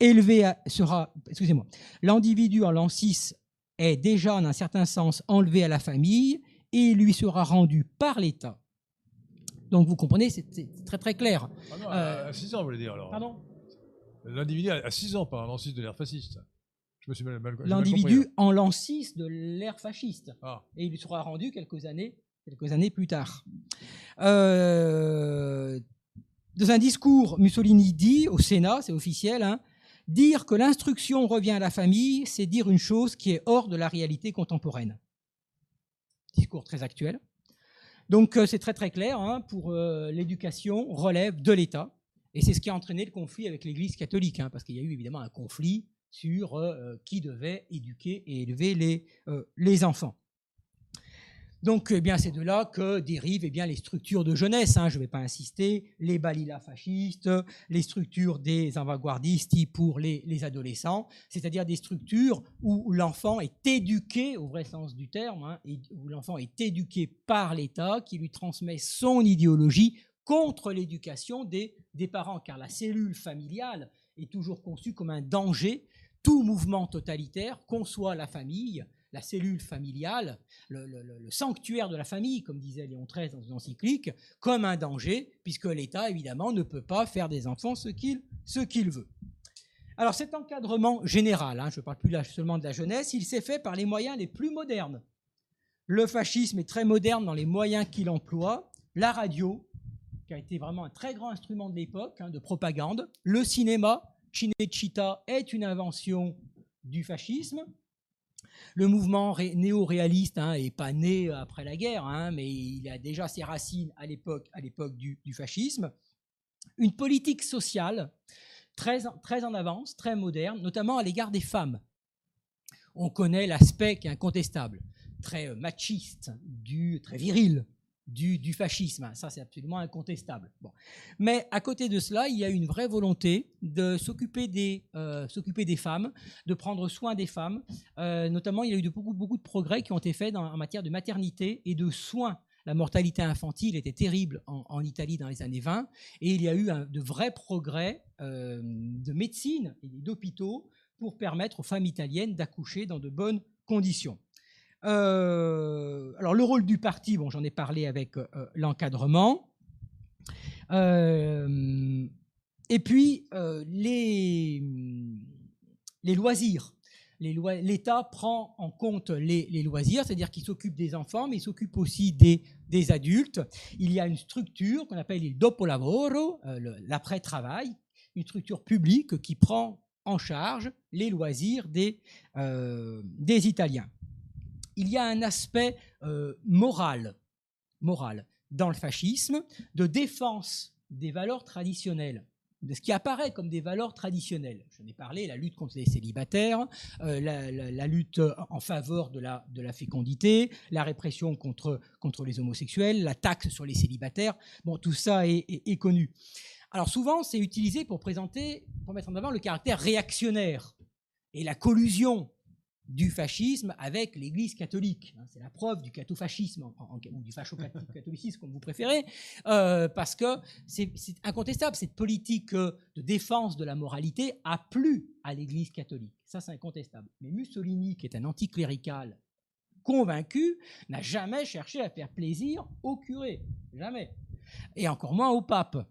élevé sera, excusez-moi, l'individu en l'an 6 est déjà en un certain sens enlevé à la famille et lui sera rendu par l'État. Donc vous comprenez, c'est très très clair. Ah non, à 6 ans, vous voulez dire alors Pardon? L'individu à 6 ans par un lanciste de l'ère fasciste. Je me suis mal, mal L'individu en l'an 6 de l'ère fasciste. Ah. Et il lui sera rendu quelques années, quelques années plus tard. Euh, dans un discours, Mussolini dit au Sénat, c'est officiel, hein, dire que l'instruction revient à la famille, c'est dire une chose qui est hors de la réalité contemporaine. Discours très actuel. Donc euh, c'est très très clair, hein, pour euh, l'éducation relève de l'État. Et c'est ce qui a entraîné le conflit avec l'Église catholique, hein, parce qu'il y a eu évidemment un conflit sur euh, qui devait éduquer et élever les, les enfants. Donc, eh bien, c'est de là que dérivent eh bien, les structures de jeunesse. Hein, je ne vais pas insister, les balilas fascistes, les structures des avant-gardistes pour les, adolescents, c'est-à-dire des structures où l'enfant est éduqué, au vrai sens du terme, hein, où l'enfant est éduqué par l'État qui lui transmet son idéologie contre l'éducation des, des parents, car la cellule familiale est toujours conçue comme un danger. Tout mouvement totalitaire conçoit la famille la cellule familiale, le, sanctuaire de la famille, comme disait Léon XIII dans une encyclique, comme un danger, puisque l'État, évidemment, ne peut pas faire des enfants ce qu'il veut. Alors cet encadrement général, hein, je ne parle plus là seulement de la jeunesse, il s'est fait par les moyens les plus modernes. Le fascisme est très moderne dans les moyens qu'il emploie, la radio, qui a été vraiment un très grand instrument de l'époque, hein, de propagande, le cinéma, Cinecittà est une invention du fascisme, le mouvement néo-réaliste n'est hein, pas né après la guerre, hein, mais il a déjà ses racines à l'époque, du, fascisme. Une politique sociale très, très en avance, très moderne, notamment à l'égard des femmes. On connaît l'aspect est incontestable, très machiste, du, très viril du, fascisme. Ça, c'est absolument incontestable. Bon. Mais à côté de cela, il y a une vraie volonté de s'occuper des, euh, femmes, de prendre soin des femmes. Euh, notamment, il y a eu beaucoup, beaucoup de progrès qui ont été faits en matière de maternité et de soins. La mortalité infantile était terrible en, Italie dans les années 20 et il y a eu de vrais progrès euh, de médecine et d'hôpitaux pour permettre aux femmes italiennes d'accoucher dans de bonnes conditions. Euh, alors le rôle du parti, bon, j'en ai parlé avec euh, l'encadrement. Euh, et puis les, les loisirs. L'État prend en compte les, loisirs, c'est-à-dire qu'il s'occupe des enfants, mais il s'occupe aussi des, des, adultes. Il y a une structure qu'on appelle il dopo lavoro, l'après-travail, une structure publique qui prend en charge les loisirs des, des Italiens il y a un aspect euh, moral, moral dans le fascisme, de défense des valeurs traditionnelles de ce qui apparaît comme des valeurs traditionnelles. J'en ai parlé, la lutte contre les célibataires, euh, la, lutte en faveur de la, fécondité, la répression contre, contre les homosexuels, la taxe sur les célibataires. Bon, tout ça est, est connu. Alors souvent, c'est utilisé pour présenter, pour mettre en avant le caractère réactionnaire et la collusion du fascisme avec l'Église catholique. Hein, c'est la preuve du cathofascisme, ou du facho-catholicisme, comme vous préférez, euh, parce que c'est incontestable. Cette politique euh, de défense de la moralité a plu à l'Église catholique. Ça, c'est incontestable. Mais Mussolini, qui est un anticlérical convaincu, n'a jamais cherché à faire plaisir au curé. Jamais. Et encore moins au pape.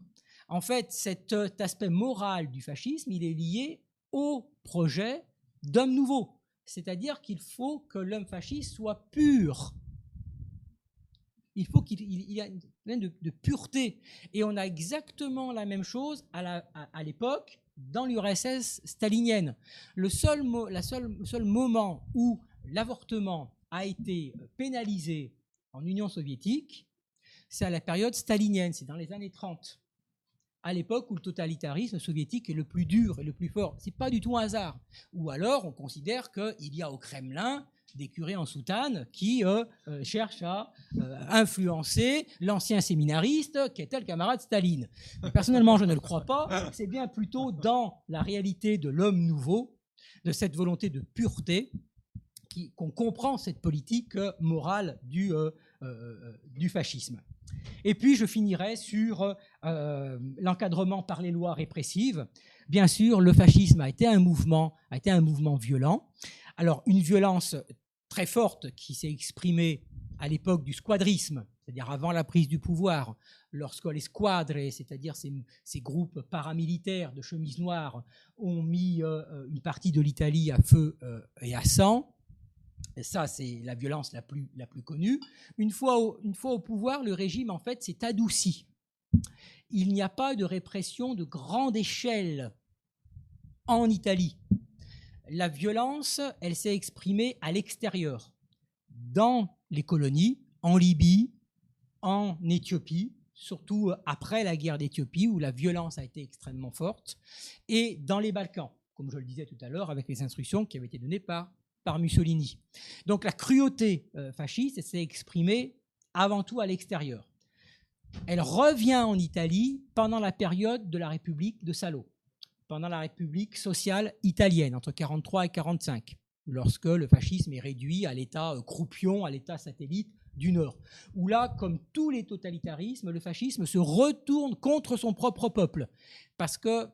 En fait, cet euh, aspect moral du fascisme, il est lié au projet d'homme nouveau c'est-à-dire qu'il faut que l'homme fasciste soit pur. Il faut qu'il y ait une de, pureté. Et on a exactement la même chose à l'époque dans l'URSS stalinienne. Le seul moment où l'avortement a été pénalisé en Union soviétique, c'est à la période stalinienne, c'est dans les années 30 à l'époque où le totalitarisme soviétique est le plus dur et le plus fort. C'est pas du tout un hasard. Ou alors on considère qu'il y a au Kremlin des curés en soutane qui euh, euh, cherchent à euh, influencer l'ancien séminariste qui était le camarade Staline. personnellement, je ne le crois pas. C'est bien plutôt dans la réalité de l'homme nouveau, de cette volonté de pureté, qu'on comprend cette politique morale du, du fascisme. Et puis, je finirai sur euh, l'encadrement par les lois répressives. Bien sûr, le fascisme a été un mouvement, a été violent. Alors, une violence très forte qui s'est exprimée à l'époque du squadrisme, c'est-à-dire avant la prise du pouvoir, lorsque les squadres, c'est-à-dire ces, groupes paramilitaires de chemises noires, ont mis euh, une partie de l'Italie à feu euh, et à sang. Ça, c'est la violence la plus, connue. Une fois, au, une fois au pouvoir, le régime, en fait, s'est adouci. Il n'y a pas de répression de grande échelle en Italie. La violence, elle s'est exprimée à l'extérieur, dans les colonies, en Libye, en Éthiopie, surtout après la guerre d'Éthiopie, où la violence a été extrêmement forte, et dans les Balkans, comme je le disais tout à l'heure, avec les instructions qui avaient été données par, par Mussolini. Donc la cruauté euh, fasciste s'est exprimée avant tout à l'extérieur. Elle revient en Italie pendant la période de la République de Salo, pendant la République sociale italienne, entre 43 et 45, lorsque le fascisme est réduit à l'état euh, croupion, à l'état satellite du Nord, où là, comme tous les totalitarismes, le fascisme se retourne contre son propre peuple, parce que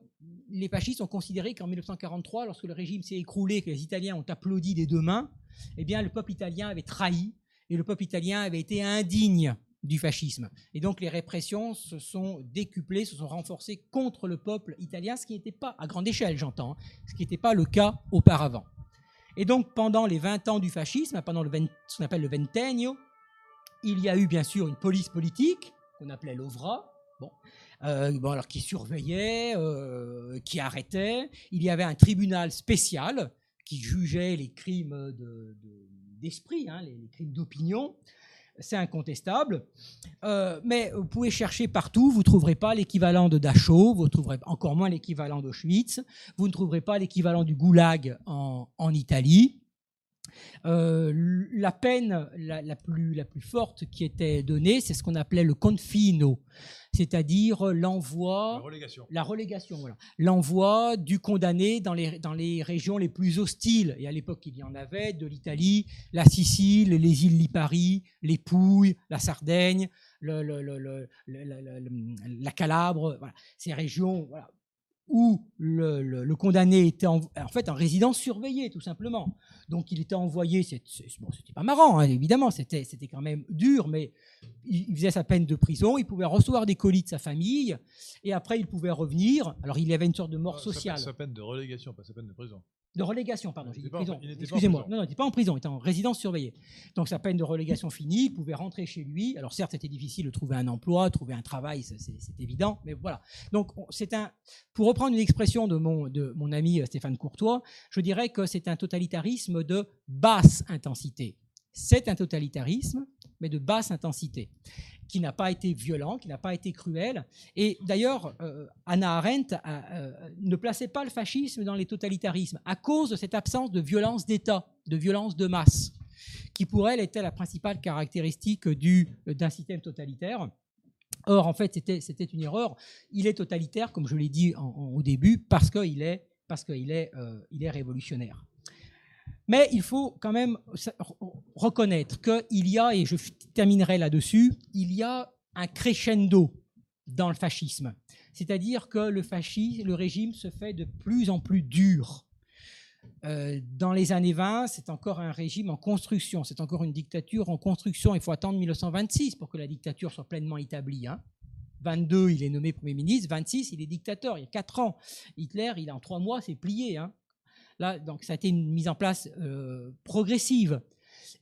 les fascistes ont considéré qu'en 1943, lorsque le régime s'est écroulé, que les Italiens ont applaudi des deux mains, eh bien, le peuple italien avait trahi, et le peuple italien avait été indigne du fascisme. Et donc les répressions se sont décuplées, se sont renforcées contre le peuple italien, ce qui n'était pas, à grande échelle j'entends, hein, ce qui n'était pas le cas auparavant. Et donc pendant les 20 ans du fascisme, pendant ce qu'on appelle le ventennio, il y a eu bien sûr une police politique qu'on appelait l'OVRA, bon, euh, alors qui surveillait, euh, qui arrêtait. Il y avait un tribunal spécial qui jugeait les crimes d'esprit, de, hein, les, crimes d'opinion. C'est incontestable. Euh, mais vous pouvez chercher partout, vous ne trouverez pas l'équivalent de Dachau, vous trouverez encore moins l'équivalent d'Auschwitz, vous ne trouverez pas l'équivalent du Goulag en Italie. Euh, la peine la, plus, la plus forte qui était donnée, c'est ce qu'on appelait le confino, c'est-à-dire l'envoi, la relégation, la relégation voilà. l'envoi du condamné dans les, dans les régions les plus hostiles. Et à l'époque, il y en avait de l'Italie, la Sicile, les îles Lipari, les Pouilles, la Sardaigne, le, le, la Calabre, voilà. ces régions voilà, où le, condamné était en, fait en résidence surveillée, tout simplement. Donc il était envoyé, c'était pas marrant, hein, évidemment, c'était quand même dur, mais il, faisait sa peine de prison, il pouvait recevoir des colis de sa famille, et après il pouvait revenir. Alors il y avait une sorte de mort sociale. Sa peine de relégation, pas sa peine de prison de relégation, pardon, j'ai dit prison. Excusez-moi. Non, non, il n'était pas en prison, il était en résidence surveillée. Donc sa peine de relégation finie, il pouvait rentrer chez lui. Alors certes, c'était difficile de trouver un emploi, trouver un travail, c'est évident, mais voilà. Donc c'est un, pour reprendre une expression de mon, de mon ami euh, Stéphane Courtois, je dirais que c'est un totalitarisme de basse intensité. C'est un totalitarisme, mais de basse intensité qui n'a pas été violent, qui n'a pas été cruel. Et d'ailleurs, euh, Anna Arendt euh, ne plaçait pas le fascisme dans les totalitarismes à cause de cette absence de violence d'État, de violence de masse, qui pour elle était la principale caractéristique d'un système totalitaire. Or, en fait, c'était une erreur. Il est totalitaire, comme je l'ai dit au début, parce qu'il est, parce qu'il est, euh, il est révolutionnaire. Mais il faut quand même reconnaître qu'il y a, et je terminerai là-dessus, il y a un crescendo dans le fascisme. C'est-à-dire que le fascisme, le régime se fait de plus en plus dur. Euh, dans les années 20, c'est encore un régime en construction, c'est encore une dictature en construction. Il faut attendre 1926 pour que la dictature soit pleinement établie. 22, hein. il est nommé Premier ministre. 26, il est dictateur. Il y a 4 ans. Hitler, il en 3 mois, c'est plié. Hein donc ça a été une mise en place euh, progressive.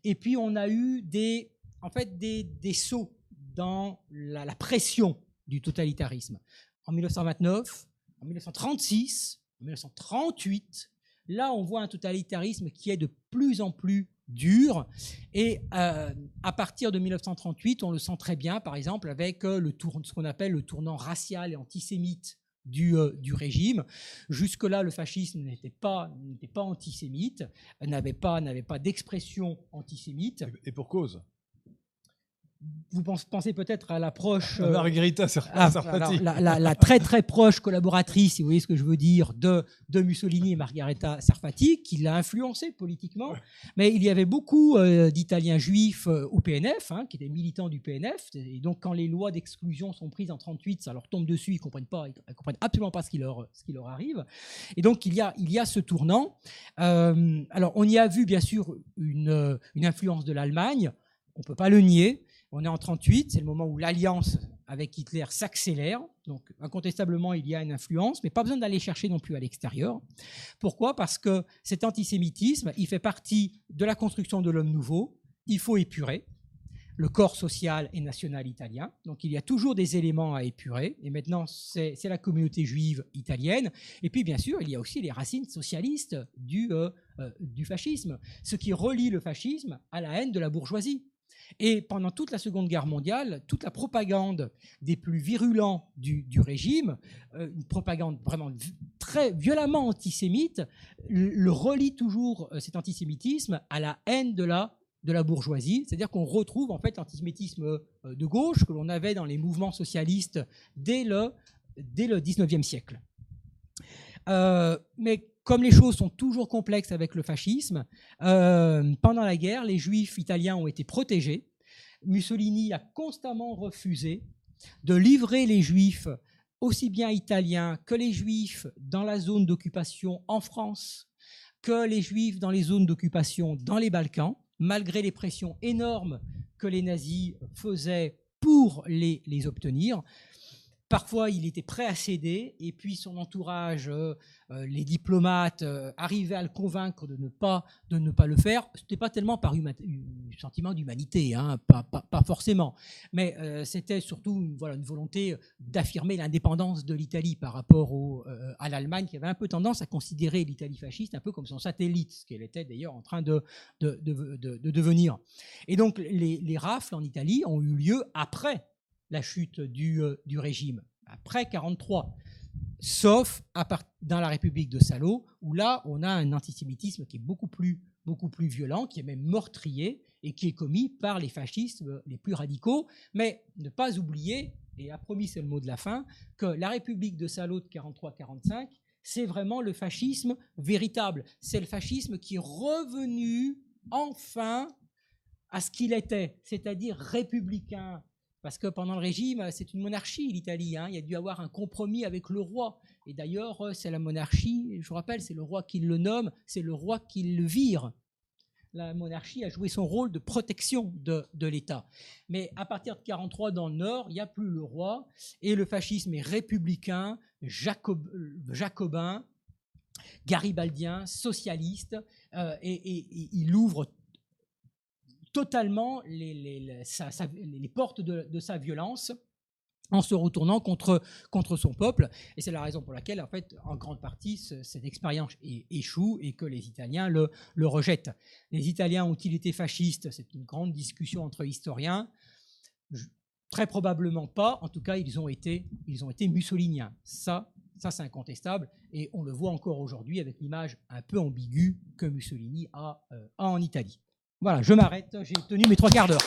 Et puis on a eu des, en fait, des, des sauts dans la, pression du totalitarisme. En 1929, en 1936, en 1938, là on voit un totalitarisme qui est de plus en plus dur. Et euh, à partir de 1938, on le sent très bien, par exemple, avec euh, le tour, ce qu'on appelle le tournant racial et antisémite euh, du, régime. Jusque-là, le fascisme n'était pas, pas antisémite, n'avait pas, pas d'expression antisémite. Et pour cause? Vous pensez peut-être à l'approche. Euh, Margherita ah, Sarfati. La, très très proche collaboratrice, si vous voyez ce que je veux dire, de, de Mussolini et Margherita Sarfati, qui l'a influencé politiquement. Mais il y avait beaucoup euh, d'Italiens juifs euh, au PNF, hein, qui étaient militants du PNF. Et donc, quand les lois d'exclusion sont prises en 38, ça leur tombe dessus, ils comprennent pas, ils comprennent absolument pas ce qui leur, ce qui leur arrive. Et donc, il y a, il y a ce tournant. alors, on y a vu, bien sûr, une, une influence de l'Allemagne on ne peut pas le nier. On est en 38, c'est le moment où l'alliance avec Hitler s'accélère. Donc incontestablement, il y a une influence, mais pas besoin d'aller chercher non plus à l'extérieur. Pourquoi? Parce que cet antisémitisme, il fait partie de la construction de l'homme nouveau. Il faut épurer le corps social et national italien. Donc il y a toujours des éléments à épurer. Et maintenant, c'est la communauté juive italienne. Et puis, bien sûr, il y a aussi les racines socialistes du, euh, euh, du fascisme, ce qui relie le fascisme à la haine de la bourgeoisie. Et pendant toute la Seconde Guerre mondiale, toute la propagande des plus virulents du, régime, euh, une propagande vraiment très violemment antisémite, le, relie toujours cet antisémitisme à la haine de la de la bourgeoisie, c'est-à-dire qu'on retrouve en fait l'antisémitisme euh, de gauche que l'on avait dans les mouvements socialistes dès le, dès le 19e siècle. Euh, mais comme les choses sont toujours complexes avec le fascisme, euh, pendant la guerre, les juifs italiens ont été protégés. Mussolini a constamment refusé de livrer les juifs, aussi bien italiens que les juifs dans la zone d'occupation en France, que les juifs dans les zones d'occupation dans les Balkans malgré les pressions énormes que les nazis faisaient pour les, les obtenir. Parfois, il était prêt à céder, et puis son entourage, euh, euh, les diplomates, euh, arrivaient à le convaincre de ne pas, de ne pas le faire. Ce n'était pas tellement par sentiment d'humanité, hein, pas, forcément, mais c'était surtout une, voilà, une volonté d'affirmer l'indépendance de l'Italie par rapport à l'Allemagne, qui avait un peu tendance à considérer l'Italie fasciste un peu comme son satellite, ce qu'elle était d'ailleurs en train de, de, de, de, devenir. Et donc, les rafles en Italie ont eu lieu après la chute du, euh, du régime, après 1943, sauf dans la République de Salo, où là, on a un antisémitisme qui est beaucoup plus, beaucoup plus violent, qui est même meurtrier, et qui est commis par les fascistes les plus radicaux. Mais ne pas oublier, et a promis c'est le mot de la fin, que la République de Salo de 43-45, c'est vraiment le fascisme véritable. C'est le fascisme qui est revenu enfin à ce qu'il était, c'est-à-dire républicain, parce que pendant le régime, c'est une monarchie, l'Italie. Hein. Il y a dû avoir un compromis avec le roi. Et d'ailleurs, euh, c'est la monarchie, je vous rappelle, c'est le roi qui le nomme, c'est le roi qui le vire. La monarchie a joué son rôle de protection de, l'État. Mais à partir de 1943, dans le Nord, il n'y a plus le roi. Et le fascisme est républicain, jacobin, garibaldien, socialiste. Euh, et, il ouvre totalement les, portes de, sa violence en se retournant contre, son peuple. Et c'est la raison pour laquelle, en fait, en grande partie, cette expérience échoue et que les Italiens le, rejettent. Les Italiens ont-ils été fascistes? C'est une grande discussion entre historiens. Très probablement pas. En tout cas, ils ont été, ils mussoliniens. Ça, ça c'est incontestable. Et on le voit encore aujourd'hui avec l'image un peu ambiguë que Mussolini a, euh, a en Italie. Voilà, je m'arrête, j'ai tenu mes trois quarts d'heure.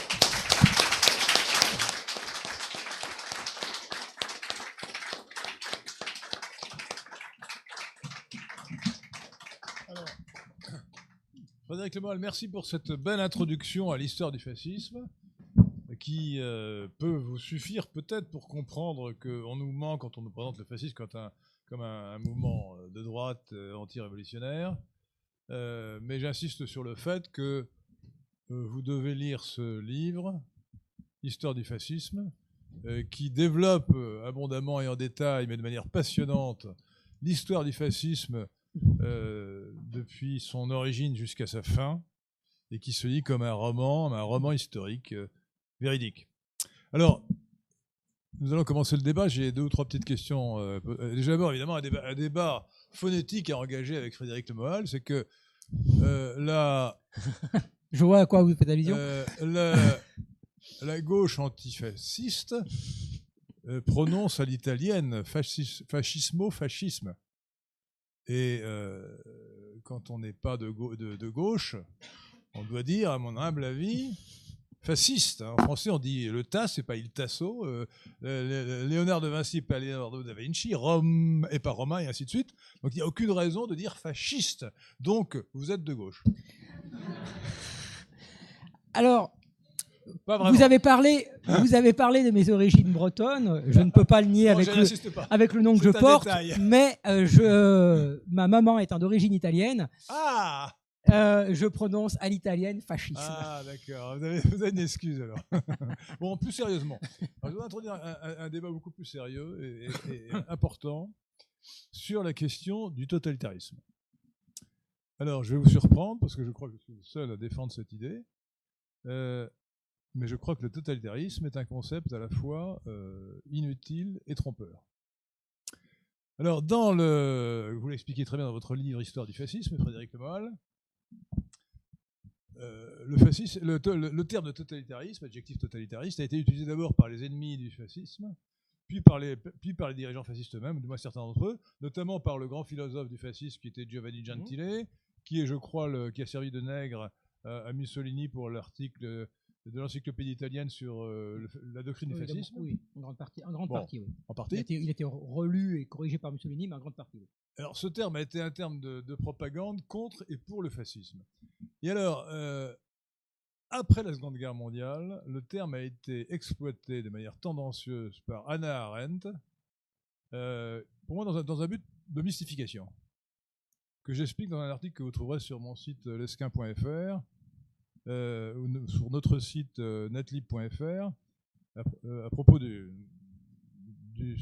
Frédéric Lemoal, merci pour cette belle introduction à l'histoire du fascisme qui euh, peut vous suffire peut-être pour comprendre qu'on nous ment quand on nous présente le fascisme comme un, mouvement de droite euh, anti-révolutionnaire. Euh, mais j'insiste sur le fait que euh, vous devez lire ce livre, Histoire du fascisme, euh, qui développe euh, abondamment et en détail, mais de manière passionnante, l'histoire du fascisme depuis son origine jusqu'à sa fin, et qui se lit comme un roman, un roman historique véridique. Alors, nous allons commencer le débat. J'ai deux ou trois petites questions. déjà d'abord, évidemment, un débat, phonétique à engager avec Frédéric Lemoal, c'est que là, Je vois à quoi vous faites allusion. Euh, la, gauche antifasciste euh, prononce à l'italienne fascismo-fascisme. Et euh, quand on n'est pas de, gauche, on doit dire, à mon humble avis, fasciste. En français, on dit le tas, c'est pas il tasso. Léonard de Vinci, pas Léonard da Vinci. Rome et pas Romain, et ainsi de suite. Donc il n'y a aucune raison de dire fasciste. Donc vous êtes de gauche. Alors, vous avez, parlé, vous avez parlé de mes origines bretonnes. Je ne peux pas le nier avec, le, avec le nom que je porte. Mais euh, je, ma maman étant d'origine italienne, ah Euh, je prononce à l'italienne fascisme. Ah, d'accord. Vous avez, une excuse alors. bon, plus sérieusement. je vais introduire un, débat beaucoup plus sérieux et, important sur la question du totalitarisme. Alors, je vais vous surprendre parce que je crois que je suis le seul à défendre cette idée. Euh, mais je crois que le totalitarisme est un concept à la fois euh, inutile et trompeur. Alors, dans le, vous l'expliquez très bien dans votre livre Histoire du fascisme, Frédéric Lemal, euh, le, fascisme, le, terme de totalitarisme, adjectif totalitariste, a été utilisé d'abord par les ennemis du fascisme, puis par les, puis par les dirigeants fascistes eux-mêmes, du moins certains d'entre eux, notamment par le grand philosophe du fascisme qui était Giovanni Gentile, qui est, je crois, le, qui a servi de nègre à Mussolini pour l'article de l'encyclopédie italienne sur euh, la doctrine du fascisme. Oui, en grande partie. En grande partie, oui. En partie. Il a, été, relu et corrigé par Mussolini, mais en grande partie. Oui. Alors, ce terme a été un terme de, propagande contre et pour le fascisme. Et alors, euh, après la Seconde Guerre mondiale, le terme a été exploité de manière tendancieuse par Anna Arendt, euh, pour moi dans un, dans un, but de mystification, que j'explique dans un article que vous trouverez sur mon site lesquin.fr euh, sur notre site euh, netlib.fr à, propos du,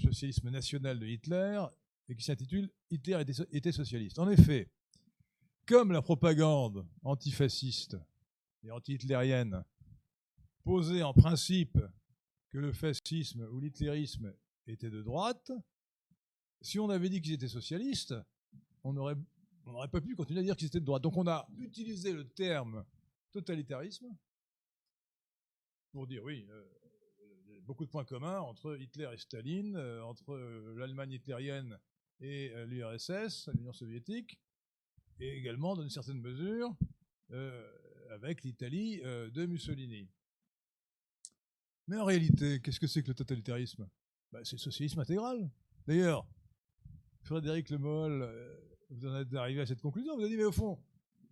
socialisme national de Hitler et qui s'intitule Hitler était, socialiste. En effet, comme la propagande antifasciste et anti-hitlérienne posait en principe que le fascisme ou l'hitlérisme était de droite, si on avait dit qu'ils étaient socialistes, on n'aurait pas pu continuer à dire qu'ils étaient de droite. Donc on a utilisé le terme totalitarisme, pour dire oui, euh, a beaucoup de points communs entre Hitler et Staline, euh, entre euh, l'Allemagne hitlérienne et l'URSS, l'Union soviétique, et également, dans une certaine mesure, avec l'Italie de Mussolini. Mais en réalité, qu'est-ce que c'est que le totalitarisme? Bah, C'est le socialisme intégral. D'ailleurs, Frédéric Le Moll, vous en êtes arrivé à cette conclusion, vous avez dit, mais au fond,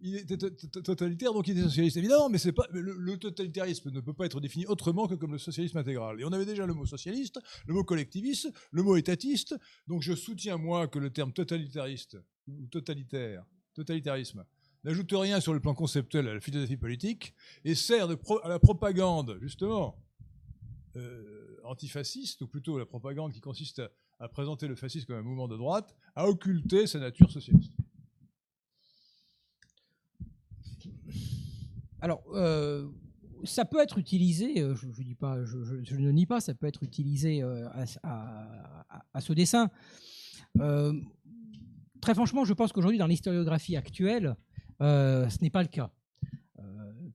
il était totalitaire, donc il était socialiste. Évidemment, mais c'est pas le, totalitarisme ne peut pas être défini autrement que comme le socialisme intégral. Et on avait déjà le mot socialiste, le mot collectiviste, le mot étatiste. Donc je soutiens moi que le terme totalitariste ou totalitaire, totalitarisme, n'ajoute rien sur le plan conceptuel à la philosophie politique et sert à la propagande justement euh, antifasciste, ou plutôt la propagande qui consiste à présenter le fascisme comme un mouvement de droite, à occulter sa nature socialiste. Alors, euh, ça peut être utilisé, euh, je, dis pas, je, ne nie pas, ça peut être utilisé euh, à, ce dessin. très franchement, je pense qu'aujourd'hui, dans l'historiographie actuelle, ce n'est pas le cas.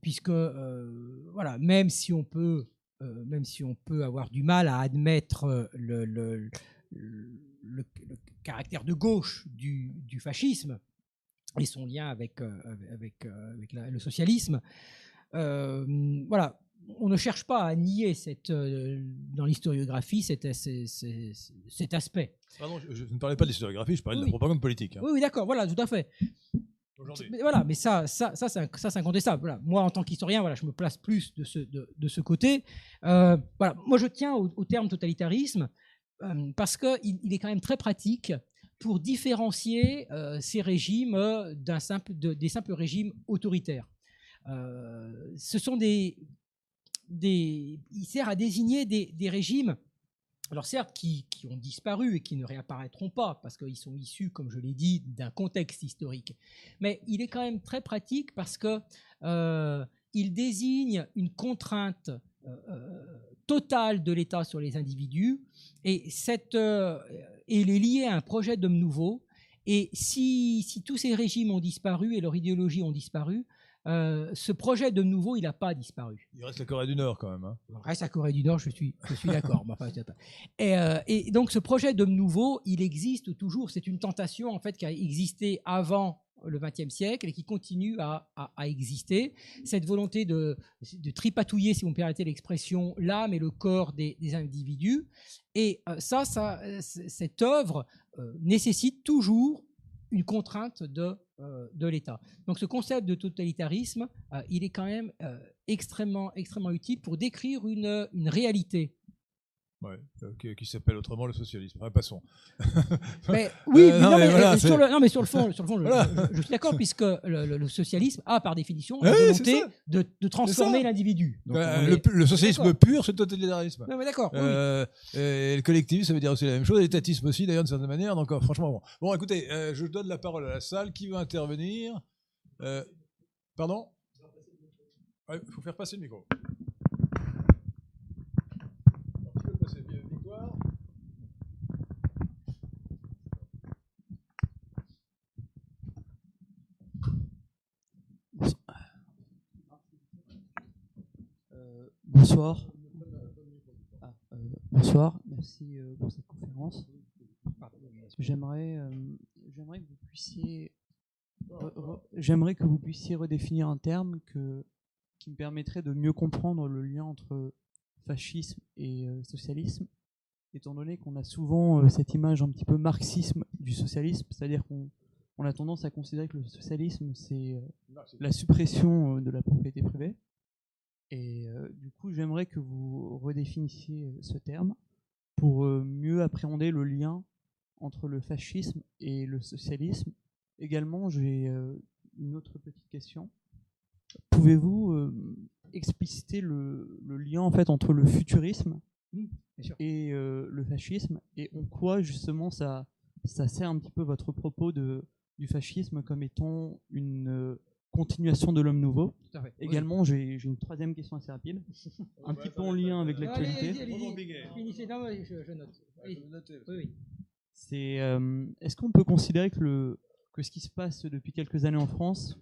puisque, voilà, même si on peut, même si on peut avoir du mal à admettre le, caractère de gauche du fascisme, et son lien avec, euh, avec, euh, le socialisme. Euh, voilà, on ne cherche pas à nier cette, dans l'historiographie cet, cet, aspect. Pardon, je, ne parlais pas de l'historiographie, je parlais de la propagande politique. Hein. Oui, oui d'accord, voilà, tout à fait. Mais voilà, mais ça, ça, ça, c'est incontestable. Voilà. Moi, en tant qu'historien, voilà, je me place plus de ce, de, de ce côté. voilà. Moi, je tiens au, terme totalitarisme parce qu'il il est quand même très pratique pour différencier euh, ces régimes euh, simple, des simples régimes autoritaires. Euh, ce sont des, il sert à désigner des, régimes, alors certes, qui, qui, ont disparu et qui ne réapparaîtront pas, parce qu'ils sont issus, comme je l'ai dit, d'un contexte historique. Mais il est quand même très pratique parce que il désigne une contrainte totale de l'État sur les individus, et cette et il est lié à un projet d'homme nouveau. Et si, si, tous ces régimes ont disparu et leur idéologie ont disparu, euh, ce projet de nouveau, il n'a pas disparu. Il reste la Corée du Nord quand même. Hein. Il reste la Corée du Nord, je suis, je suis d'accord. et, euh, et, donc ce projet d'homme nouveau, il existe toujours. C'est une tentation en fait qui a existé avant le XXe siècle et qui continue à, exister. Cette volonté de, tripatouiller, si vous me permettez l'expression, l'âme et le corps des, individus. Et euh, ça, ça cette œuvre euh, nécessite toujours une contrainte de, euh, de l'État. Donc ce concept de totalitarisme, il est quand même extrêmement, extrêmement utile pour décrire une réalité Ouais, euh, qui, qui s'appelle autrement le socialisme. Enfin, passons. Mais, oui, Euh, mais non, non, mais mais, voilà, c'est- sur le, non, mais sur le fond, sur le fond je, Voilà. je- je suis d'accord, puisque le, le- le socialisme a par définition la Oui, volonté de, de transformer l'individu. Euh, on le, est- le socialisme pur, c'est le totalitarisme. Non, mais d'accord. oui. Euh, et le collectivisme, ça veut dire aussi la même chose. L'étatisme aussi, d'ailleurs, d'une certaine manière. Donc, euh, franchement, bon. Bon, écoutez, je donne la parole à la salle. Qui veut intervenir? Pardon? Il faut faire passer le micro. Alors, qui veut passer Victoire Euh, bonsoir. Ah, euh, bonsoir, merci euh, pour cette conférence. J'aimerais, euh, j'aimerais que vous puissiez, redéfinir un terme qui me permettrait de mieux comprendre le lien entre fascisme et socialisme, étant donné qu'on a souvent cette image un petit peu marxisme du socialisme, c'est-à-dire qu'on on a tendance à considérer que le socialisme c'est la suppression de la propriété privée. Et euh, du coup, j'aimerais que vous redéfinissiez euh, ce terme pour euh, mieux appréhender le lien entre le fascisme et le socialisme. Également, j'ai euh, une autre petite question. Pouvez-vous expliciter le, le lien en fait entre le futurisme Mmh, et le fascisme? Et en quoi justement ça, ça sert un petit peu votre propos de, du fascisme comme étant une continuation de l'homme nouveau Tout à fait. Oui. Également, j'ai j'ai une troisième question assez rapide, un petit peu en lien avec l'actualité. allez-y, allez-y. Finissez. Non, mais je, je note. Allez-y. Oui, oui. C'est euh, est-ce qu'on peut considérer que le que ce qui se passe depuis quelques années en France,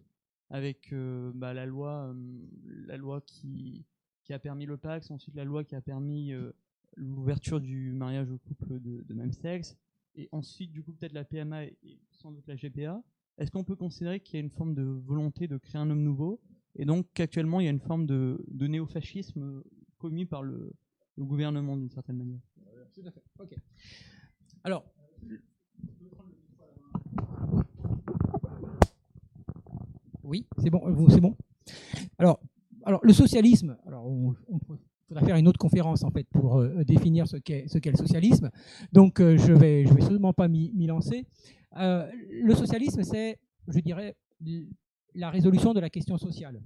avec euh, bah, la loi euh, la loi qui qui a permis le Pax, ensuite la loi qui a permis euh, l'ouverture du mariage aux couples de, de même sexe, et ensuite du coup peut-être la PMA et, et sans doute la GPA. Est-ce qu'on peut considérer qu'il y a une forme de volonté de créer un homme nouveau, et donc qu'actuellement il y a une forme de, de néofascisme commis par le, le gouvernement d'une certaine manière? Tout à fait. Ok. Alors. Oui, c'est bon. euh, C'est bon? Alors, alors le socialisme. Alors, on, on faudra faire une autre conférence en fait pour euh, définir ce qu'est qu'est le socialisme. Donc, euh, je vais je vais absolument pas m'y lancer. Euh, le socialisme, c'est, je dirais, la résolution de la question sociale.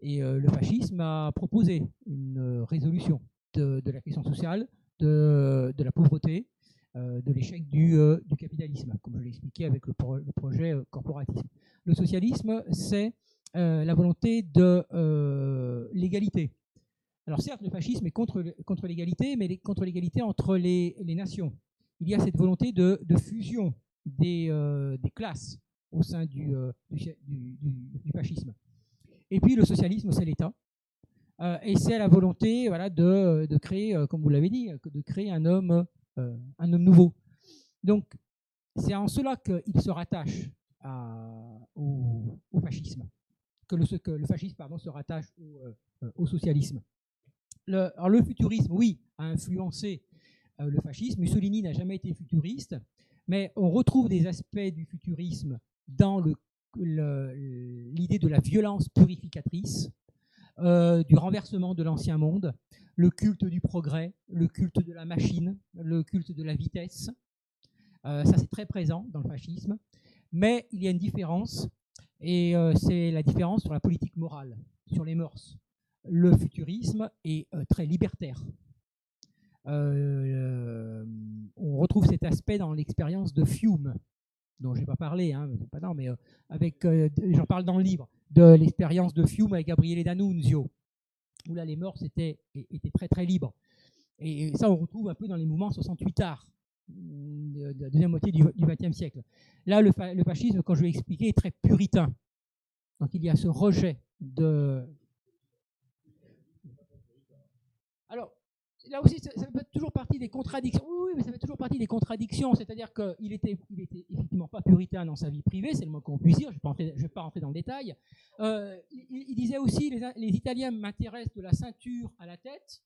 Et le fascisme a proposé une résolution de, la question sociale, de, de la pauvreté, de l'échec du, du capitalisme, comme je l'ai expliqué avec le, pro- le projet corporatisme. Le socialisme, c'est la volonté de l'égalité. Alors certes, le fascisme est contre, l'égalité, mais contre l'égalité entre les, nations. Il y a cette volonté de, fusion des, euh, des classes au sein du, euh, du, fascisme. Et puis le socialisme, c'est l'État. Euh, et c'est la volonté voilà, de, créer, comme vous l'avez dit, de créer un homme, un homme nouveau. Donc, c'est en cela qu'il se rattache au, fascisme, que le, fascisme pardon, se rattache au socialisme. Le, futurisme, oui, a influencé euh, le fascisme. Mussolini n'a jamais été futuriste, mais on retrouve des aspects du futurisme dans l'idée de la violence purificatrice, euh, du renversement de l'ancien monde, le culte du progrès, le culte de la machine, le culte de la vitesse. Euh, ça, c'est très présent dans le fascisme. Mais il y a une différence, et c'est la différence sur la politique morale, sur les mœurs. Le futurisme est euh, très libertaire. Euh, on retrouve cet aspect dans l'expérience de Fiume, dont je n'ai pas parlé, hein, pas non, mais euh, avec, j'en parle dans le livre, de l'expérience de Fiume avec Gabriele D'Annunzio, où là les mœurs étaient, étaient très très libres. Et ça, on retrouve un peu dans les mouvements 68 arts de, de la deuxième moitié du XXe siècle. Là, le, fa- le fascisme, quand je vais expliquer, est très puritain. Donc il y a ce rejet de. Alors, là aussi, ça, fait toujours partie des contradictions. Oui, mais ça fait toujours partie des contradictions. C'est-à-dire qu'il était, il était effectivement pas puritain dans sa vie privée, c'est le moins qu'on puisse dire. Je ne vais pas rentrer dans le détail. Euh, il, disait aussi les, Italiens m'intéressent de la ceinture à la tête.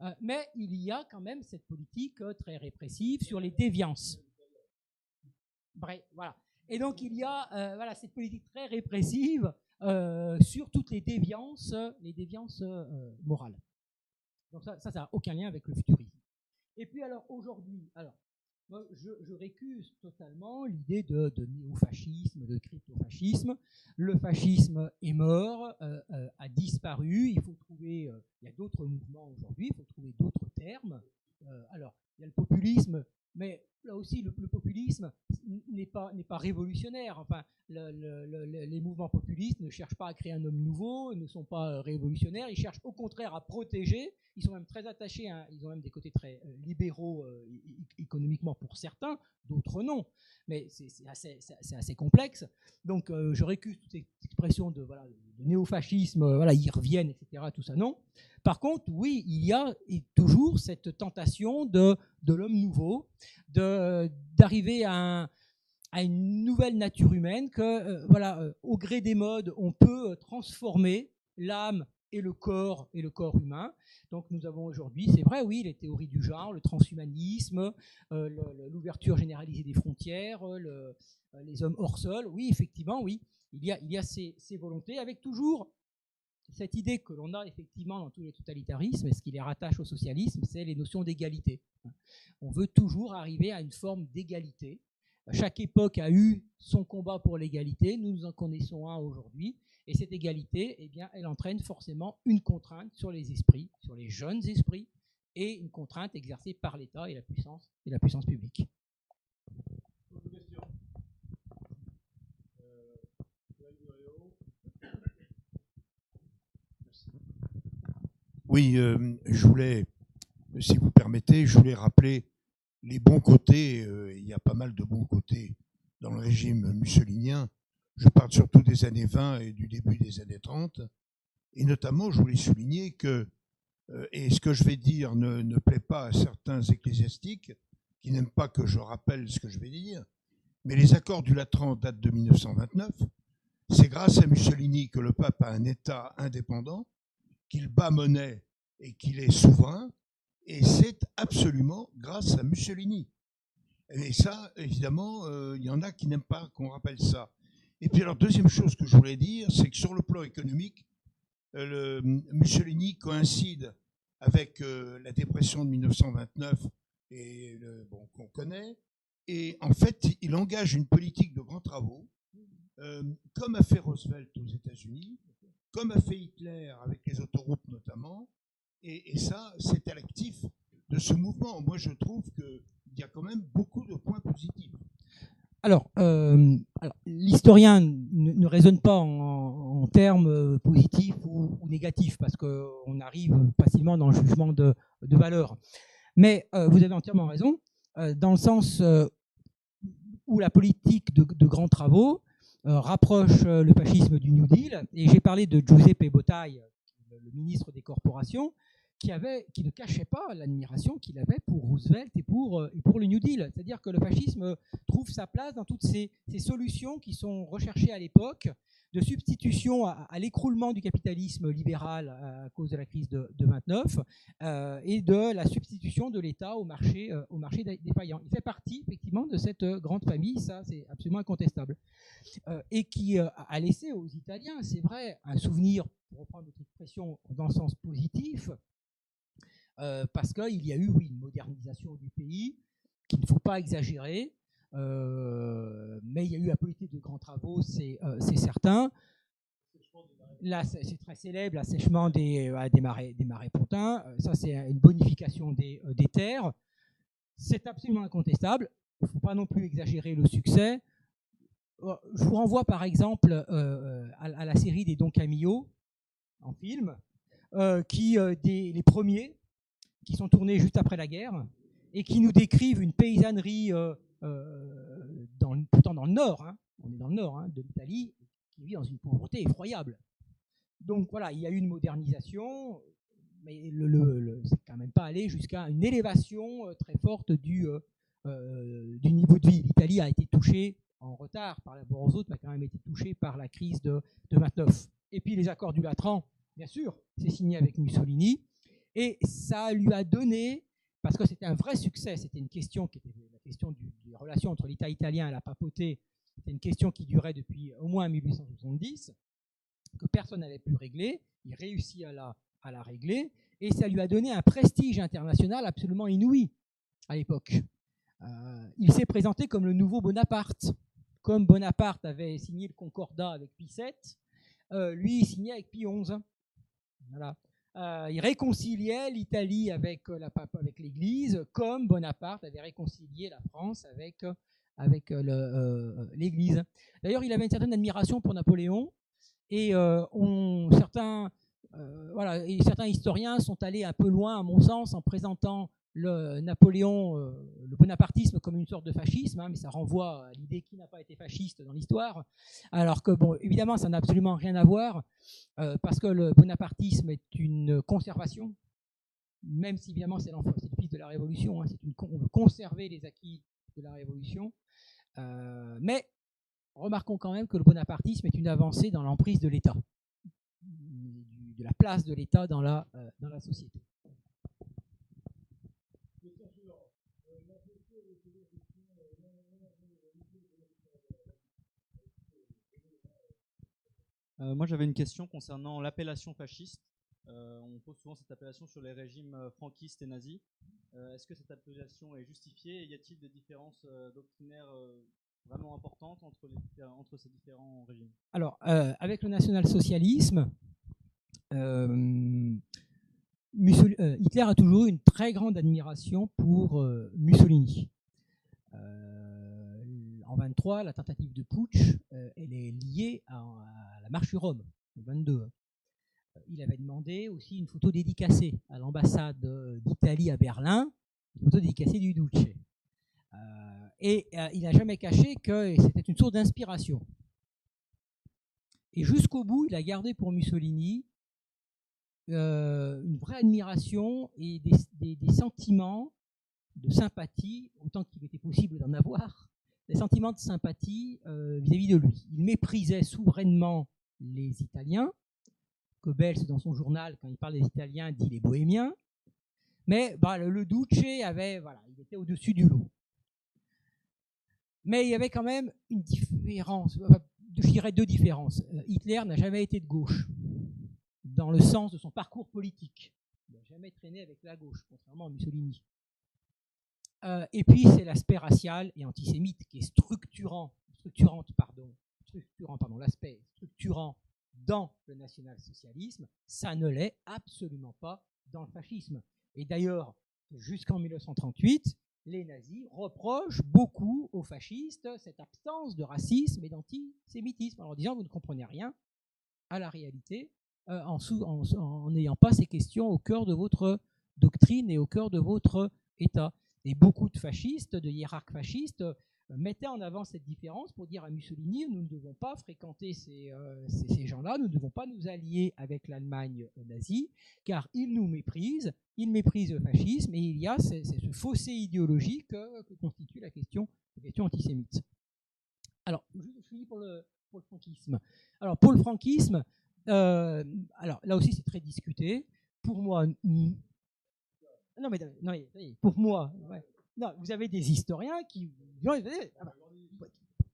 Euh, mais il y a quand même cette politique très répressive sur les déviances. Bref, voilà. Et donc il y a euh, voilà, cette politique très répressive sur toutes les déviances, les déviances morales. Donc ça, ça n'a aucun lien avec le futurisme. Et puis alors aujourd'hui, alors je, récuse totalement l'idée de, de néofascisme, de crypto-fascisme. Le fascisme est mort, euh, euh, a disparu. Il faut trouver, euh, il y a d'autres mouvements aujourd'hui, il faut trouver d'autres termes. alors, il y a le populisme, mais là aussi, le, populisme n'est pas, révolutionnaire. Enfin, les mouvements populistes ne cherchent pas à créer un homme nouveau, ne sont pas révolutionnaires. Ils cherchent au contraire à protéger. Ils sont même très attachés, ils ont même des côtés très euh, libéraux euh, économiquement pour certains, d'autres non. Mais c'est assez, complexe. Donc, euh, je récuse toutes ces expressions de, voilà, de néofascisme, voilà, ils reviennent, etc. Tout ça, non. Par contre, oui, il y a toujours cette tentation de, de l'homme nouveau, d'arriver à, une nouvelle nature humaine, que euh, voilà, euh, au gré des modes, on peut transformer l'âme et le corps et le corps humain. Donc nous avons aujourd'hui, c'est vrai, oui, les théories du genre, le transhumanisme, euh, l'ouverture généralisée des frontières, les hommes hors sol. Oui, effectivement, oui, il y a, il y a ces volontés, avec toujours cette idée que l'on a effectivement dans tous les totalitarismes, et ce qui les rattache au socialisme, c'est les notions d'égalité. On veut toujours arriver à une forme d'égalité. Chaque époque a eu son combat pour l'égalité, nous en connaissons un aujourd'hui, et cette égalité, eh bien, elle entraîne forcément une contrainte sur les esprits, sur les jeunes esprits, et une contrainte exercée par l'État et la puissance et la puissance publique. Oui, euh, je voulais, si vous permettez, je voulais rappeler les bons côtés. Euh, il y a pas mal de bons côtés dans le régime mussolinien. Je parle surtout des années 20 et du début des années 30. Et notamment, je voulais souligner que, euh, et ce que je vais dire ne, ne plaît pas à certains ecclésiastiques qui n'aiment pas que je rappelle ce que je vais dire, mais les accords du Latran datent de 1929. C'est grâce à Mussolini que le pape a un État indépendant qu'il bat monnaie et qu'il est souverain, et c'est absolument grâce à Mussolini. Et ça, évidemment, euh, il y en a qui n'aiment pas qu'on rappelle ça. Et puis alors, deuxième chose que je voulais dire, c'est que sur le plan économique, euh, le, Mussolini coïncide avec euh, la dépression de 1929 et bon, qu'on connaît, et en fait, il engage une politique de grands travaux, comme a fait Roosevelt aux États-Unis, comme a fait Hitler avec les autoroutes notamment. Et, ça, c'est à l'actif de ce mouvement. Moi, je trouve qu'il y a quand même beaucoup de points positifs. Alors, euh, l'historien ne, raisonne pas en, termes euh, positifs ou, négatifs, parce qu'on arrive facilement dans le jugement de, valeur. Mais euh, vous avez entièrement raison, dans le sens où la politique de, grands travaux rapproche euh, le fascisme du New Deal. Et j'ai parlé de Giuseppe Bottai, le ministre des corporations, qui, ne cachait pas l'admiration qu'il avait pour Roosevelt et pour, euh, le New Deal. C'est-à-dire que le fascisme trouve sa place dans toutes ces, solutions qui sont recherchées à l'époque de substitution à, l'écroulement du capitalisme libéral à cause de la crise de, 29 euh, et de la substitution de l'État au marché, euh, au défaillant. Il fait partie effectivement de cette grande famille, ça c'est absolument incontestable, euh, et qui a laissé aux Italiens, c'est vrai, un souvenir, pour reprendre votre expression, dans le sens positif, parce qu'il y a eu oui, une modernisation du pays qu'il ne faut pas exagérer, euh, mais il y a eu la politique de grands travaux, c'est euh, certain. Là, c'est très célèbre, l'assèchement des, euh, des, marais, des marais pontins. Ça, c'est une bonification des, des terres. C'est absolument incontestable. Il ne faut pas non plus exagérer le succès. Je vous renvoie par exemple à, la série des Don Camillo en film, qui des, les premiers, qui sont tournés juste après la guerre, et qui nous décrivent une paysannerie euh, dans, pourtant dans le nord, hein. on est dans le nord hein, de l'Italie, qui vit dans une pauvreté effroyable. Donc voilà, il y a eu une modernisation, mais le, le, c'est quand même pas allé jusqu'à une élévation euh, très forte du, euh, du niveau de vie. L'Italie a été touchée en retard par rapport aux autres, mais a quand même été touchée par la crise de, de 29. Et puis les accords du Latran, bien sûr, c'est signé avec Mussolini, et ça lui a donné parce que c'était un vrai succès. C'était une question qui était la question du, des relations entre l'État italien et la papauté. C'était une question qui durait depuis au moins 1870, que personne n'avait pu régler. Il réussit à la, à la régler, et ça lui a donné un prestige international absolument inouï à l'époque. Euh, il s'est présenté comme le nouveau Bonaparte. Comme Bonaparte avait signé le Concordat avec Pie VII, euh, lui, il signait avec Pie XI. Voilà. Euh, il réconciliait l'Italie avec, la, avec l'Église, comme Bonaparte avait réconcilié la France avec, avec l'Église. D'ailleurs, il avait une certaine admiration pour Napoléon, et certains historiens sont allés un peu loin, à mon sens, en présentant le Napoléon, euh, le bonapartisme comme une sorte de fascisme, hein, mais ça renvoie à l'idée qui n'a pas été fasciste dans l'histoire. Alors que, bon, évidemment, ça n'a absolument rien à voir, euh, parce que le bonapartisme est une conservation, même si évidemment c'est le fils de la Révolution, hein, une, on veut conserver les acquis de la Révolution. Euh, mais remarquons quand même que le bonapartisme est une avancée dans l'emprise de l'État, de la place de l'État dans la société. Euh, moi, j'avais une question concernant l'appellation fasciste. Euh, on pose souvent cette appellation sur les régimes euh, franquistes et nazis. Est-ce que cette appellation est justifiée y a-t-il des différences doctrinaires vraiment importantes entre, ces différents régimes? Alors, avec le national-socialisme, Hitler a toujours une très grande admiration pour Mussolini en 23, la tentative de putsch, euh, elle est liée à, la marche sur Rome, en 22. Il avait demandé aussi une photo dédicacée à l'ambassade d'Italie à Berlin, une photo dédicacée du Duce. Euh, et euh, il n'a jamais caché que c'était une source d'inspiration. Et jusqu'au bout, il a gardé pour Mussolini une vraie admiration et des sentiments de sympathie, autant qu'il était possible d'en avoir, des sentiments de sympathie euh, vis-à-vis de lui. Il méprisait souverainement les Italiens. Goebbels, dans son journal, quand il parle des Italiens, dit les Bohémiens. Mais bah, le, Duce avait, voilà, il était au-dessus du lot. Mais il y avait quand même une différence, je dirais deux différences. Euh, Hitler n'a jamais été de gauche, dans le sens de son parcours politique. Il n'a jamais traîné avec la gauche, contrairement à Mussolini. Euh, et puis, c'est l'aspect racial et antisémite qui est structurant, structurante, pardon, structurant, pardon, l'aspect structurant dans le national-socialisme. Ça ne l'est absolument pas dans le fascisme. Et d'ailleurs, jusqu'en 1938, les nazis reprochent beaucoup aux fascistes cette absence de racisme et d'antisémitisme, en leur disant vous ne comprenez rien à la réalité euh, en n'ayant pas ces questions au cœur de votre doctrine et au cœur de votre État. Et beaucoup de fascistes, de hiérarques fascistes, euh, mettaient en avant cette différence pour dire à Mussolini, nous ne devons pas fréquenter ces, euh, gens-là, nous ne devons pas nous allier avec l'Allemagne nazie, car ils nous méprisent, ils méprisent le fascisme, et il y a ce, fossé idéologique que constitue la question, antisémite. Alors, je finis pour le, pour le franquisme. Alors, pour le franquisme, euh, alors là aussi c'est très discuté. Pour moi, non, mais, non, pour moi, non, vous avez des historiens qui. Ah bah,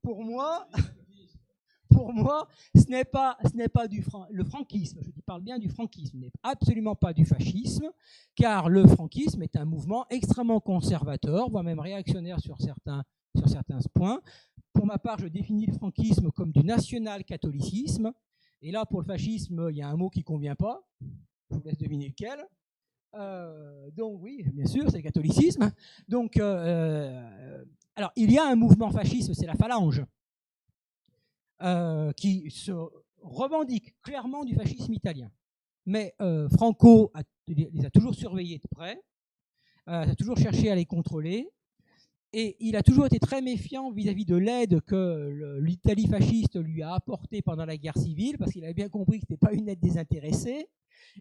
pour moi, pour moi, ce n'est pas, ce n'est pas du le franquisme. Je parle bien du franquisme, n'est absolument pas du fascisme, car le franquisme est un mouvement extrêmement conservateur, voire même réactionnaire sur certains, sur certains points. Pour ma part, je définis le franquisme comme du national-catholicisme. Et là, pour le fascisme, il y a un mot qui ne convient pas. Je vous laisse deviner lequel. Euh, donc oui, bien sûr, c'est le catholicisme. Donc, euh, euh, alors il y a un mouvement fasciste, c'est la Phalange, qui se revendique clairement du fascisme italien. Mais Franco les a toujours surveillés de près, a toujours cherché à les contrôler, et il a toujours été très méfiant vis-à-vis de l'aide que l'Italie fasciste lui a apportée pendant la guerre civile, parce qu'il avait bien compris que ce n'était pas une aide désintéressée,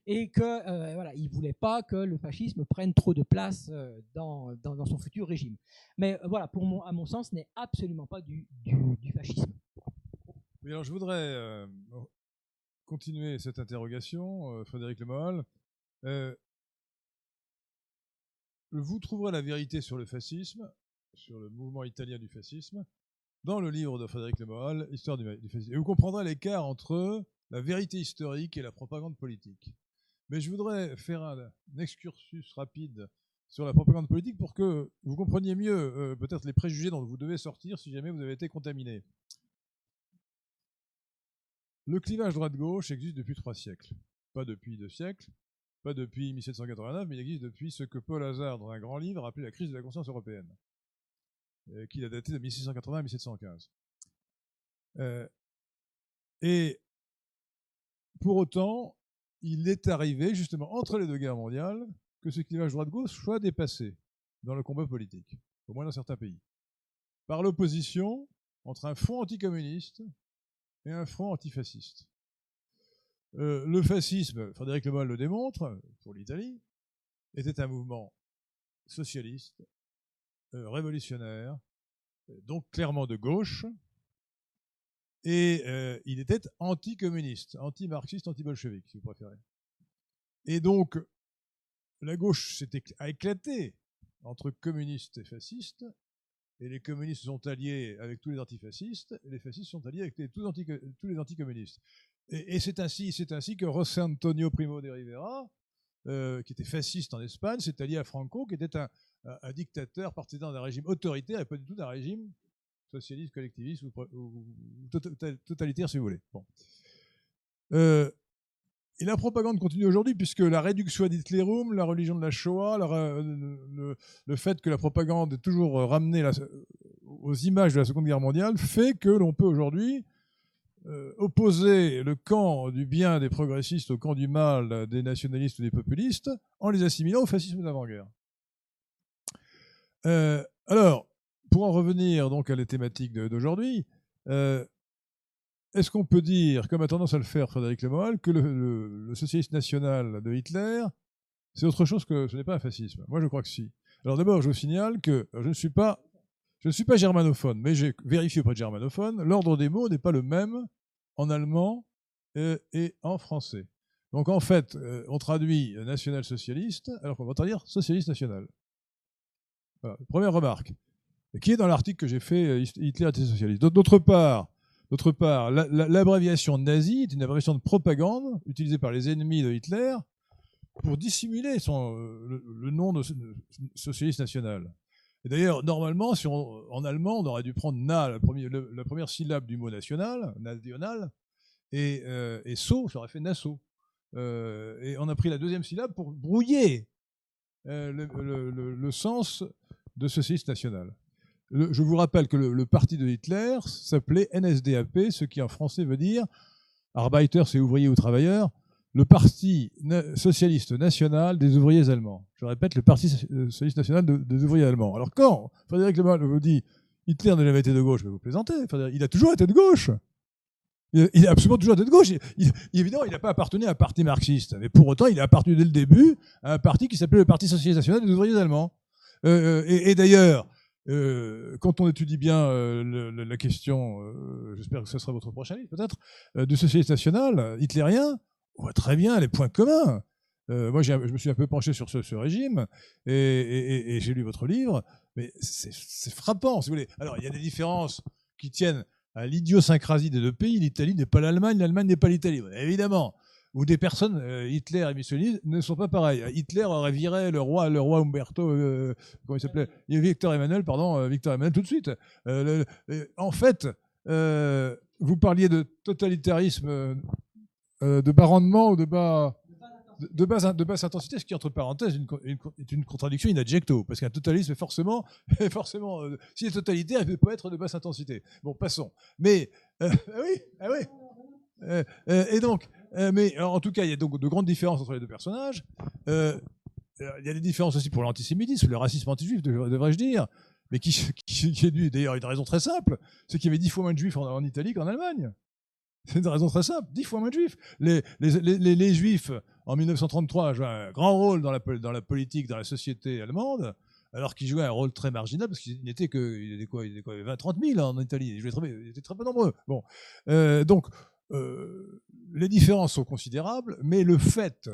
et qu'il euh, voilà, il voulait pas que le fascisme prenne trop de place euh, dans, dans, son futur régime. Mais euh, voilà, pour mon, à mon sens, ce n'est absolument pas du, du, fascisme. Alors je voudrais continuer cette interrogation, Frédéric Lemoll. vous trouverez la vérité sur le fascisme, sur le mouvement italien du fascisme, dans le livre de Frédéric Lemoll, Histoire du, fascisme. Et vous comprendrez l'écart entre la vérité historique et la propagande politique. Mais je voudrais faire un, excursus rapide sur la propagande politique pour que vous compreniez mieux euh, peut-être les préjugés dont vous devez sortir si jamais vous avez été contaminé. Le clivage droite-gauche existe depuis trois siècles. Pas depuis deux siècles, pas depuis 1789, mais il existe depuis ce que Paul Hazard, dans un grand livre, appelé la crise de la conscience européenne, euh, qu'il a daté de 1680 à 1715. Euh, et pour autant, il est arrivé justement entre les deux guerres mondiales que ce clivage droite-gauche soit dépassé dans le combat politique, au moins dans certains pays, par l'opposition entre un front anticommuniste et un front antifasciste. Euh, le fascisme, Frédéric Lemoyle le démontre, pour l'Italie, était un mouvement socialiste, euh, révolutionnaire, euh, donc clairement de gauche, et euh, il était anticommuniste, anti-marxiste, anti-bolchevique, si vous préférez. Et donc, la gauche a éclaté entre communistes et fascistes, et les communistes sont alliés avec tous les antifascistes, et les fascistes sont alliés avec tous, les anticommunistes. Et, c'est ainsi, que José Antonio Primo de Rivera, euh, qui était fasciste en Espagne, s'est allié à Franco, qui était un dictateur partisan d'un régime autoritaire et pas du tout d'un régime socialiste, collectiviste ou, ou tota- totalitaire, si vous voulez. Bon. Euh, et la propagande continue aujourd'hui, puisque la réduction ad Hitlerum, la religion de la Shoah, le, fait que la propagande est toujours ramenée la- aux images de la Seconde Guerre mondiale, fait que l'on peut aujourd'hui euh, opposer le camp du bien des progressistes au camp du mal des nationalistes ou des populistes en les assimilant au fascisme d'avant-guerre. Euh, alors, pour en revenir donc à les thématiques de- d'aujourd'hui, euh, est-ce qu'on peut dire, comme a tendance à le faire Frédéric Lemoal, que le, le- socialisme national de Hitler, c'est autre chose que ce n'est pas un fascisme? Moi, je crois que si. Alors d'abord, je vous signale que je ne suis pas, je ne suis pas germanophone, mais j'ai vérifié auprès de germanophone, l'ordre des mots n'est pas le même en allemand euh, et en français. Donc en fait, euh, on traduit national-socialiste, alors qu'on va traduire socialiste national. Première remarque qui est dans l'article que j'ai fait, euh, Hitler était socialiste. D'autre part, d'autre part, la- la- l'abréviation nazie est une abréviation de propagande utilisée par les ennemis de Hitler pour dissimuler euh, le, nom de, so- de socialiste national. Et d'ailleurs, normalement, si on- en allemand, on aurait dû prendre na, la, première syllabe du mot national, national, et, euh, et so, ça aurait fait nasso. Euh, et on a pris la deuxième syllabe pour brouiller le, le- le- le sens de socialiste national. Je vous rappelle que le, parti de Hitler s'appelait NSDAP, ce qui en français veut dire Arbeiter, c'est ouvrier ou travailleur, le parti socialiste national des ouvriers allemands. Je répète, le parti euh, socialiste national de- des ouvriers allemands. Alors quand Frédéric Lemal vous dit Hitler n'a jamais été de gauche, mais vous plaisantez, il a toujours été de gauche. Il a absolument toujours été de gauche. Évidemment, il n'a pas appartenu à un parti marxiste, mais pour autant, il a appartenu dès le début à un parti qui s'appelait le Parti socialiste national des ouvriers allemands. Euh, euh, et d'ailleurs, euh, quand on étudie bien euh, la question, euh, j'espère que ce sera votre prochain livre peut-être, du socialiste national hitlérien, on voit très bien les points communs. Moi, je me suis un peu penché sur ce, régime et, et- j'ai lu votre livre, mais c'est frappant, si vous voulez. Alors, il y a des différences qui tiennent à l'idiosyncrasie des deux pays. L'Italie n'est pas l'Allemagne, l'Allemagne n'est pas l'Italie, évidemment. Ou des personnes, euh, Hitler et Mussolini, ne sont pas pareils. Hitler aurait viré le roi, le roi Umberto, euh, comment il s'appelait? Victor Emmanuel, pardon, euh, Victor Emmanuel tout de suite. Euh, euh, en fait, euh, vous parliez de totalitarisme euh, euh, de bas rendement ou de bas de, basse, de basse intensité, ce qui entre parenthèses une est une contradiction in adjecto, parce qu'un totalisme est forcément, forcément, euh, s'il est totalitaire, il ne peut pas être de basse intensité. Bon, passons. Mais euh, ah oui, ah oui. Euh, euh, et donc, euh, mais alors, en tout cas, il y a donc de grandes différences entre les deux personnages. Euh, euh, il y a des différences aussi pour l'antisémitisme, le racisme anti-juif, dev- devrais-je dire, mais qui, est dû d'ailleurs à une raison très simple, c'est qu'il y avait dix fois moins de juifs en, Italie qu'en Allemagne. C'est une raison très simple, dix fois moins de juifs. Les, juifs, en 1933, jouaient un grand rôle dans la, politique, dans la société allemande, alors qu'ils jouaient un rôle très marginal, parce qu'ils n'étaient que il était quoi, il était quoi, 20, 30 000 en Italie, ils, étaient très peu nombreux. Bon. Euh, donc, euh, les différences sont considérables, mais le fait,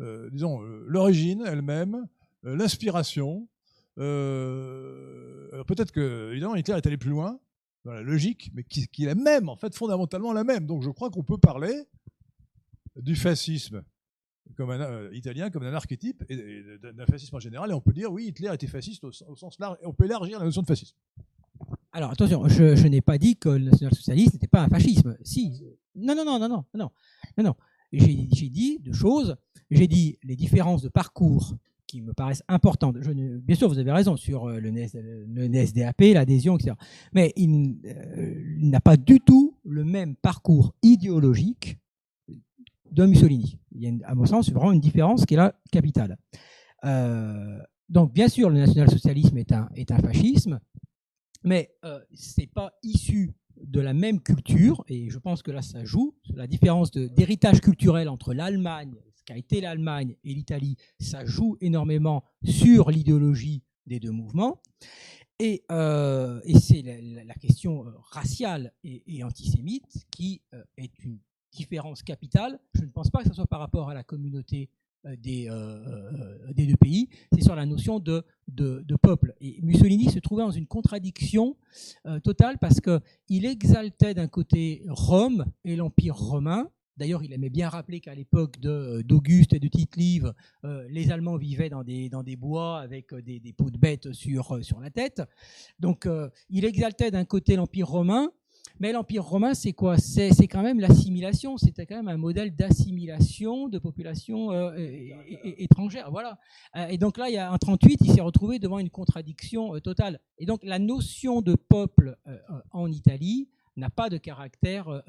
euh, disons, euh, l'origine elle-même, l'inspiration, peut-être que, évidemment, Hitler est allé plus loin dans la logique, mais qui, est la même, en fait, fondamentalement la même. Donc je crois qu'on peut parler du fascisme comme un, italien comme un archétype et, et d'un fascisme en général. Et on peut dire, oui, Hitler était fasciste au, au sens large. Et on peut élargir la notion de fascisme. Alors attention, je, n'ai pas dit que le national-socialisme n'était pas un fascisme. Si. Non, non, non, non, non, non, non, non. J'ai dit deux choses. J'ai dit les différences de parcours qui me paraissent importantes. Je bien sûr, vous avez raison sur euh, le, le NSDAP, l'adhésion, etc. Mais il, euh, il n'a pas du tout le même parcours idéologique de Mussolini. Il y a, à mon sens, vraiment une différence qui est là capitale. Euh, donc, bien sûr, le national-socialisme est un fascisme, mais euh, c'est pas issu de la même culture, et je pense que là, ça joue. La différence d'héritage culturel entre l'Allemagne, ce qu'a été l'Allemagne et l'Italie, ça joue énormément sur l'idéologie des deux mouvements. Et, euh, et c'est la, question euh, raciale et, antisémite qui est une différence capitale. Je ne pense pas que ce soit par rapport à la communauté des, euh, euh, des deux pays, c'est sur la notion de, de, de peuple. Et Mussolini se trouvait dans une contradiction euh, totale parce qu'il exaltait d'un côté Rome et l'Empire romain. D'ailleurs, il aimait bien rappeler qu'à l'époque d'Auguste et de Tite-Live, euh, les Allemands vivaient dans des, dans des bois avec euh, des, des peaux de bêtes sur, euh, sur la tête. Donc, euh, il exaltait d'un côté l'Empire romain, mais l'Empire romain, c'est quoi? C'est quand même l'assimilation. C'était quand même un modèle d'assimilation de populations euh, étrangères. Voilà. Euh, Et donc là, il y a un 38, il s'est retrouvé devant une contradiction euh, totale. Et donc la notion de peuple euh, en Italie n'a pas de caractère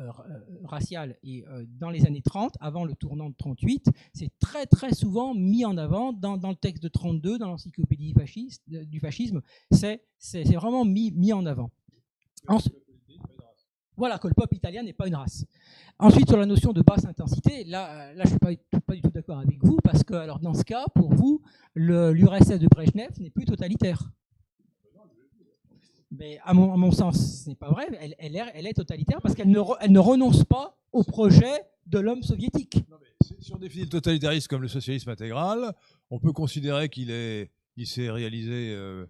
racial. Et dans les années 30, avant le tournant de 38, c'est très très souvent mis en avant dans, le texte de 32, dans l'encyclopédie du fascisme. C'est vraiment mis, mis en avant. Ensuite- voilà, que le peuple italien n'est pas une race. Ensuite, sur la notion de basse intensité, là, euh, là je ne suis pas, du tout- d'accord avec vous, parce que alors, dans ce cas, pour vous, l'URSS de Brejnev n'est plus totalitaire. Mais à mon, sens, ce n'est pas vrai. Elle, est, totalitaire parce qu'elle ne, renonce pas au projet de l'homme soviétique. Si- on définit le totalitarisme comme le socialisme intégral, on peut considérer qu'il il s'est réalisé euh,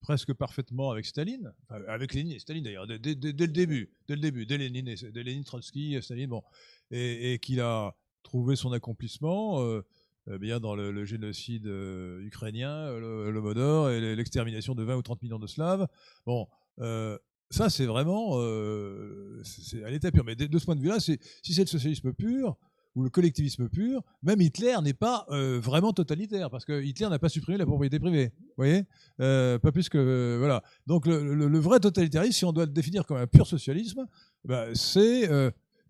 presque parfaitement avec Staline, avec Lénine et Staline d'ailleurs, dès, le début, dès le début, dès Lénine, et- dès Lénine, Trotsky, Staline, bon, et, et qu'il a trouvé son accomplissement euh, euh, bien dans le, génocide euh, ukrainien, le, le et l'extermination de 20 ou 30 millions de Slaves. Bon, ça c'est vraiment, c'est à l'état pur. Mais de, de ce point de vue-là, si c'est le socialisme pur, ou le collectivisme pur, même Hitler n'est pas euh, vraiment totalitaire, parce que Hitler n'a pas supprimé la propriété privée. Vous voyez Euh, Pas plus que. euh, voilà. Donc le, vrai totalitarisme, si on doit le définir comme un pur socialisme, bah, c'est.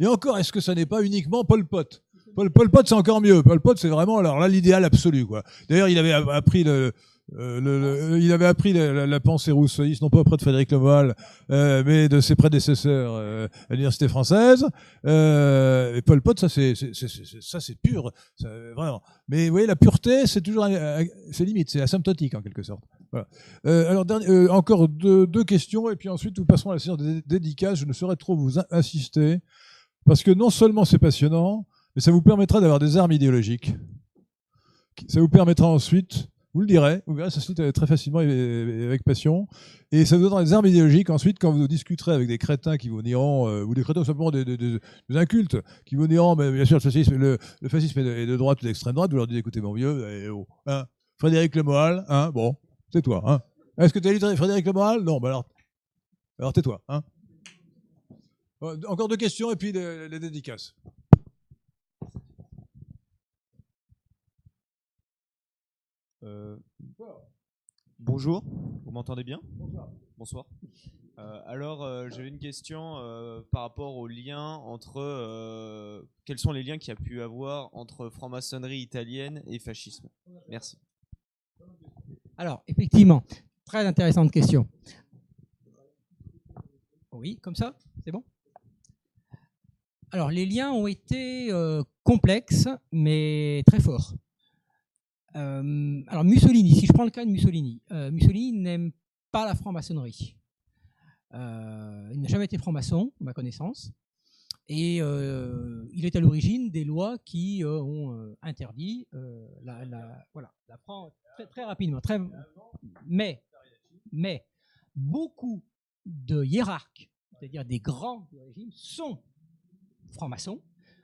et encore, est-ce que ça n'est pas uniquement Pol Pot? Pol, Pot, c'est encore mieux. Pol Pot, c'est vraiment alors là l'idéal absolu. D'ailleurs, il avait appris le. Euh, il avait appris la, pensée rousseauiste, non pas auprès de Frédéric Lemoyle, euh, mais de ses prédécesseurs euh, à l'université française. Et Pol Pot, ça c'est pur, vraiment. Mais vous voyez, la pureté, c'est toujours, c'est limite, c'est asymptotique en quelque sorte. Alors encore deux, deux questions et puis ensuite nous passerons à la séance de dé- dédicaces. Je ne saurais trop vous in- insister parce que non seulement c'est passionnant, mais ça vous permettra d'avoir des armes idéologiques. Ça vous permettra ensuite, vous le direz, vous verrez, ça se lit très facilement et avec passion. Et ça vous donnera des armes idéologiques ensuite quand vous discuterez avec des crétins qui vous diront, euh, ou des crétins simplement des, incultes, qui vous diront, mais bien sûr, le fascisme, le, fascisme est de, droite ou d'extrême droite, vous leur dites, écoutez, mon vieux, hein, Frédéric Lemoal, hein, bon, c'est toi. Hein. Est-ce que tu as lu Frédéric Lemoal? Non, bah alors, alors tais-toi. Hein. Euh, Encore deux questions et puis les dédicaces. Euh, bonjour, vous m'entendez bien? Bonsoir. Euh, alors, euh, j'avais une question euh, par rapport aux liens entre. quels sont les liens qu'il y a pu avoir entre franc-maçonnerie italienne et fascisme? Merci. Alors, effectivement, très intéressante question. Oui, comme ça, c'est bon? Alors, les liens ont été complexes, mais très forts. Euh, alors, Mussolini, si je prends le cas de Mussolini, euh, Mussolini n'aime pas la franc-maçonnerie. Euh, il n'a jamais été franc-maçon, à ma connaissance. Et il est à l'origine des lois qui ont interdit la, voilà, la franc très, rapidement. Mais, mais beaucoup de hiérarques, c'est-à-dire des grands du régime, sont francs-maçons.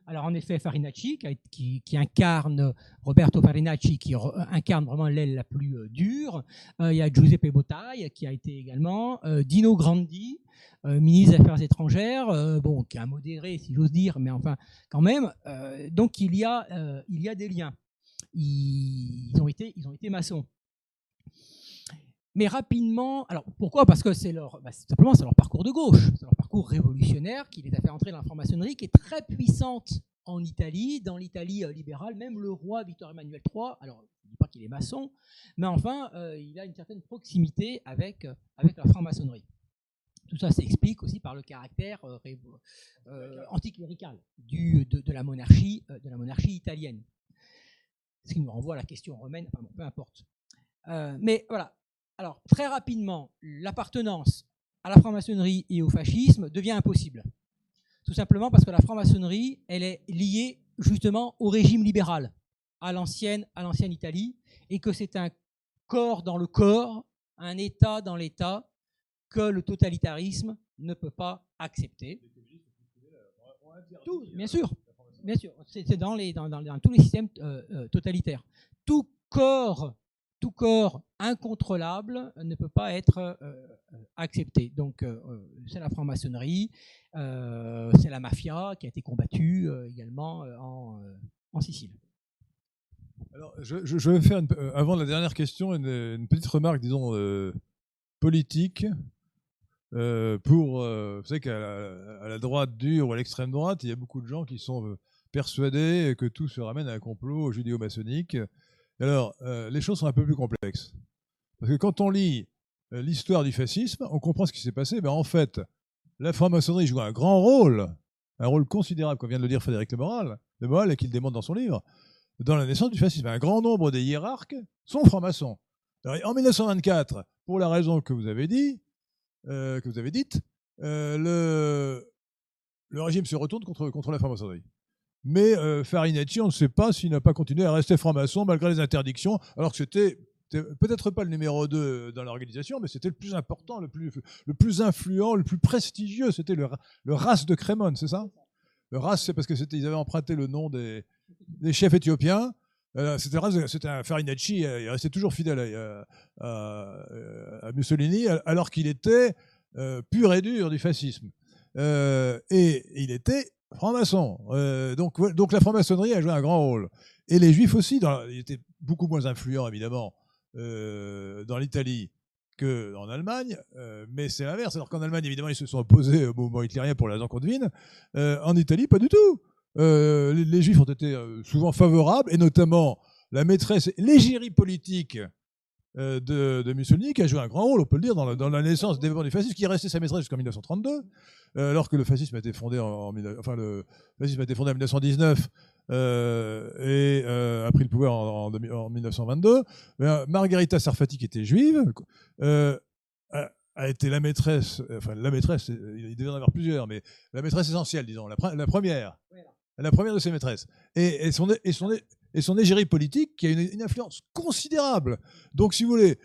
Alors en effet, Farinacci, qui, incarne Roberto Farinacci, qui incarne vraiment l'aile la plus euh, dure. Euh, il y a Giuseppe Bottai, qui a été également. Euh, Dino Grandi, ministre des Affaires étrangères, bon, qui un modéré, si j'ose dire, mais enfin, quand même. donc il y, a, il y a des liens. Ils, ont été, ils ont été maçons. Mais rapidement, alors pourquoi? Parce que c'est leur, bah, simplement c'est leur parcours de gauche, c'est leur parcours révolutionnaire qui les a fait entrer dans la franc-maçonnerie, qui est très puissante en Italie, dans l'Italie euh, libérale, même le roi Victor Emmanuel III. Alors, je ne dis pas qu'il est maçon, mais enfin, euh, il a une certaine proximité avec euh, avec la franc-maçonnerie. Tout ça s'explique aussi par le caractère anticlérical du, de, la monarchie, de la monarchie italienne. Ce qui nous renvoie à la question romaine, peu importe. mais voilà, alors, très rapidement, l'appartenance à la franc-maçonnerie et au fascisme devient impossible. Tout simplement parce que la franc-maçonnerie, elle est liée justement au régime libéral, à l'ancienne, à l'ancienne Italie, et que c'est un corps dans le corps, un État dans l'État, que le totalitarisme ne peut pas accepter. Bien sûr, bien sûr, c'est dans, tous les systèmes euh, euh, totalitaires. Tout corps tout corps incontrôlable ne peut pas être euh, euh, accepté. Donc euh, c'est la franc-maçonnerie, c'est la mafia qui a été combattue également en, Sicile. Alors, je, vais faire, avant la dernière question, une, petite remarque, disons, politique. pour, vous savez qu'à la, la, droite dure ou à l'extrême droite, il y a beaucoup de gens qui sont persuadés que tout se ramène à un complot judéo-maçonnique alors, euh, les choses sont un peu plus complexes. Parce que quand on lit euh, l'histoire du fascisme, on comprend ce qui s'est passé. Ben, en fait, la franc-maçonnerie joue un grand rôle, un rôle considérable, comme vient de le dire Frédéric Le Moral, Le Moral et qu'il démontre dans son livre, dans la naissance du fascisme. Un grand nombre des hiérarques sont francs-maçons. En 1924, pour la raison que vous avez dit, euh, que vous avez dite, le, régime se retourne contre la franc-maçonnerie. Mais euh, on ne sait pas s'il n'a pas continué à rester franc-maçon malgré les interdictions, alors que c'était peut-être pas le numéro 2 dans l'organisation, mais c'était le plus important, le plus, le plus influent, le plus prestigieux. C'était le, le Ras de Crémone, c'est ça? Le Ras, c'est parce qu'ils avaient emprunté le nom des, chefs éthiopiens. Euh, c'était un Farinacci, euh, il restait toujours fidèle à, à, Mussolini, alors qu'il était pur et dur du fascisme. et il était franc-maçon. Euh, donc, donc la franc-maçonnerie a joué un grand rôle. Et les juifs aussi, dans, ils étaient beaucoup moins influents évidemment euh, dans l'Italie qu'en Allemagne, euh, mais c'est l'inverse. Alors qu'en Allemagne, évidemment, ils se sont opposés au mouvement hitlérien pour la raison qu'on devine. en Italie, pas du tout. Les, les, juifs ont été souvent favorables, et notamment la maîtresse, l'égérie politique de, de, Mussolini, qui a joué un grand rôle, on peut le dire, dans la, dans la naissance des du fascisme, qui est resté sa maîtresse jusqu'en 1932. Euh, alors que le fascisme a été fondé en, enfin le fascisme a été fondé en 1919 euh, et euh, a pris le pouvoir en, 1922. Margherita Sarfati, qui était juive, a, été la maîtresse, enfin la maîtresse, il devait en avoir plusieurs, mais la maîtresse essentielle, disons, la, première, la première de ses maîtresses, et, son, et, son, et son égérie politique qui a une, une, influence considérable. Donc, si vous voulez,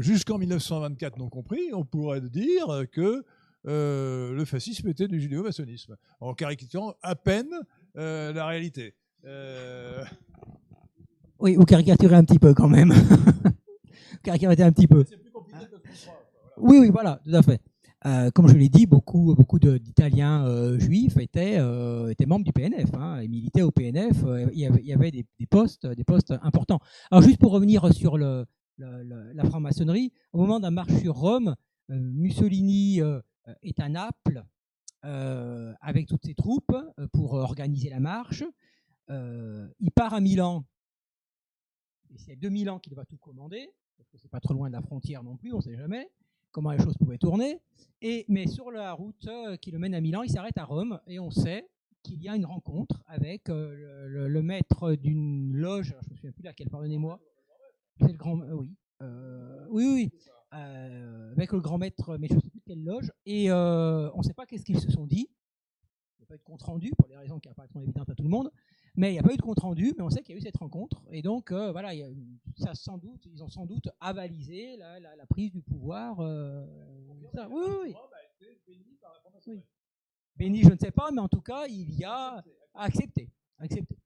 jusqu'en 1924 non compris, on pourrait dire que euh, le fascisme était du judéo-maçonnisme, en caricaturant à peine euh, la réalité. Euh, oui, ou caricaturer un petit peu quand même. caricaturer un petit peu. Oui, oui, voilà, tout à fait. Comme je l'ai dit, beaucoup, beaucoup d'Italiens juifs étaient, étaient membres du PNF hein, et militaient au PNF. il y avait, des, postes, des postes importants. Alors, juste pour revenir sur la franc-maçonnerie, au moment d'un marche sur Rome, Mussolini euh, est à Naples euh, avec toutes ses troupes euh, pour organiser la marche. il part à Milan. Et c'est de Milan qu'il va tout commander, parce que c'est pas trop loin de la frontière non plus, on ne sait jamais comment les choses pouvaient tourner. Et, mais sur la route qui le mène à Milan, il s'arrête à Rome et on sait qu'il y a une rencontre avec le, maître d'une loge, je ne me souviens plus laquelle, pardonnez-moi. C'est le grand, oui, oui, oui, euh, avec le grand maître, mais je ne sais plus quelle loge, et euh, on ne sait pas qu'est-ce qu'ils se sont dit. Il n'y a pas de compte rendu, pour des raisons qui apparaîtront évidentes à tout le monde, mais il n'y a pas eu de compte rendu, mais on sait qu'il y a eu cette rencontre, et donc euh, voilà, ça, sans doute, ils ont sans doute avalisé la, la, prise du pouvoir. Ça, oui, oui, oui. Béni, je ne sais pas, mais en tout cas, il y a, Accepté. Accepté.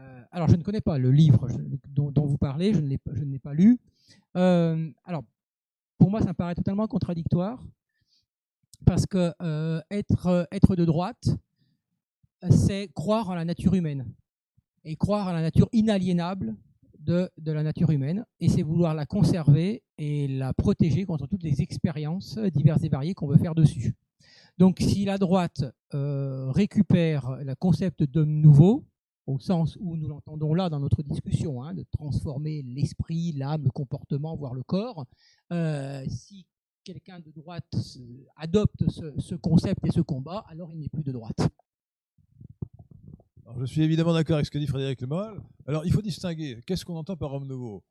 Euh, alors, je ne connais pas le livre dont, vous parlez, je ne l'ai pas lu. Euh, alors, pour moi, ça me paraît totalement contradictoire, parce que euh, être, être de droite, c'est croire en la nature humaine, et croire à la nature inaliénable de, la nature humaine, et c'est vouloir la conserver et la protéger contre toutes les expériences diverses et variées qu'on veut faire dessus. Donc, si la droite récupère le concept d'homme nouveau, au sens où nous l'entendons là dans notre discussion, hein, de transformer l'esprit, l'âme, le comportement, voire le corps. Euh, si quelqu'un de droite adopte ce, concept et ce combat, alors il n'est plus de droite. Je suis évidemment d'accord avec ce que dit Frédéric Lemal. Alors il faut distinguer, qu'est-ce qu'on entend par homme nouveau?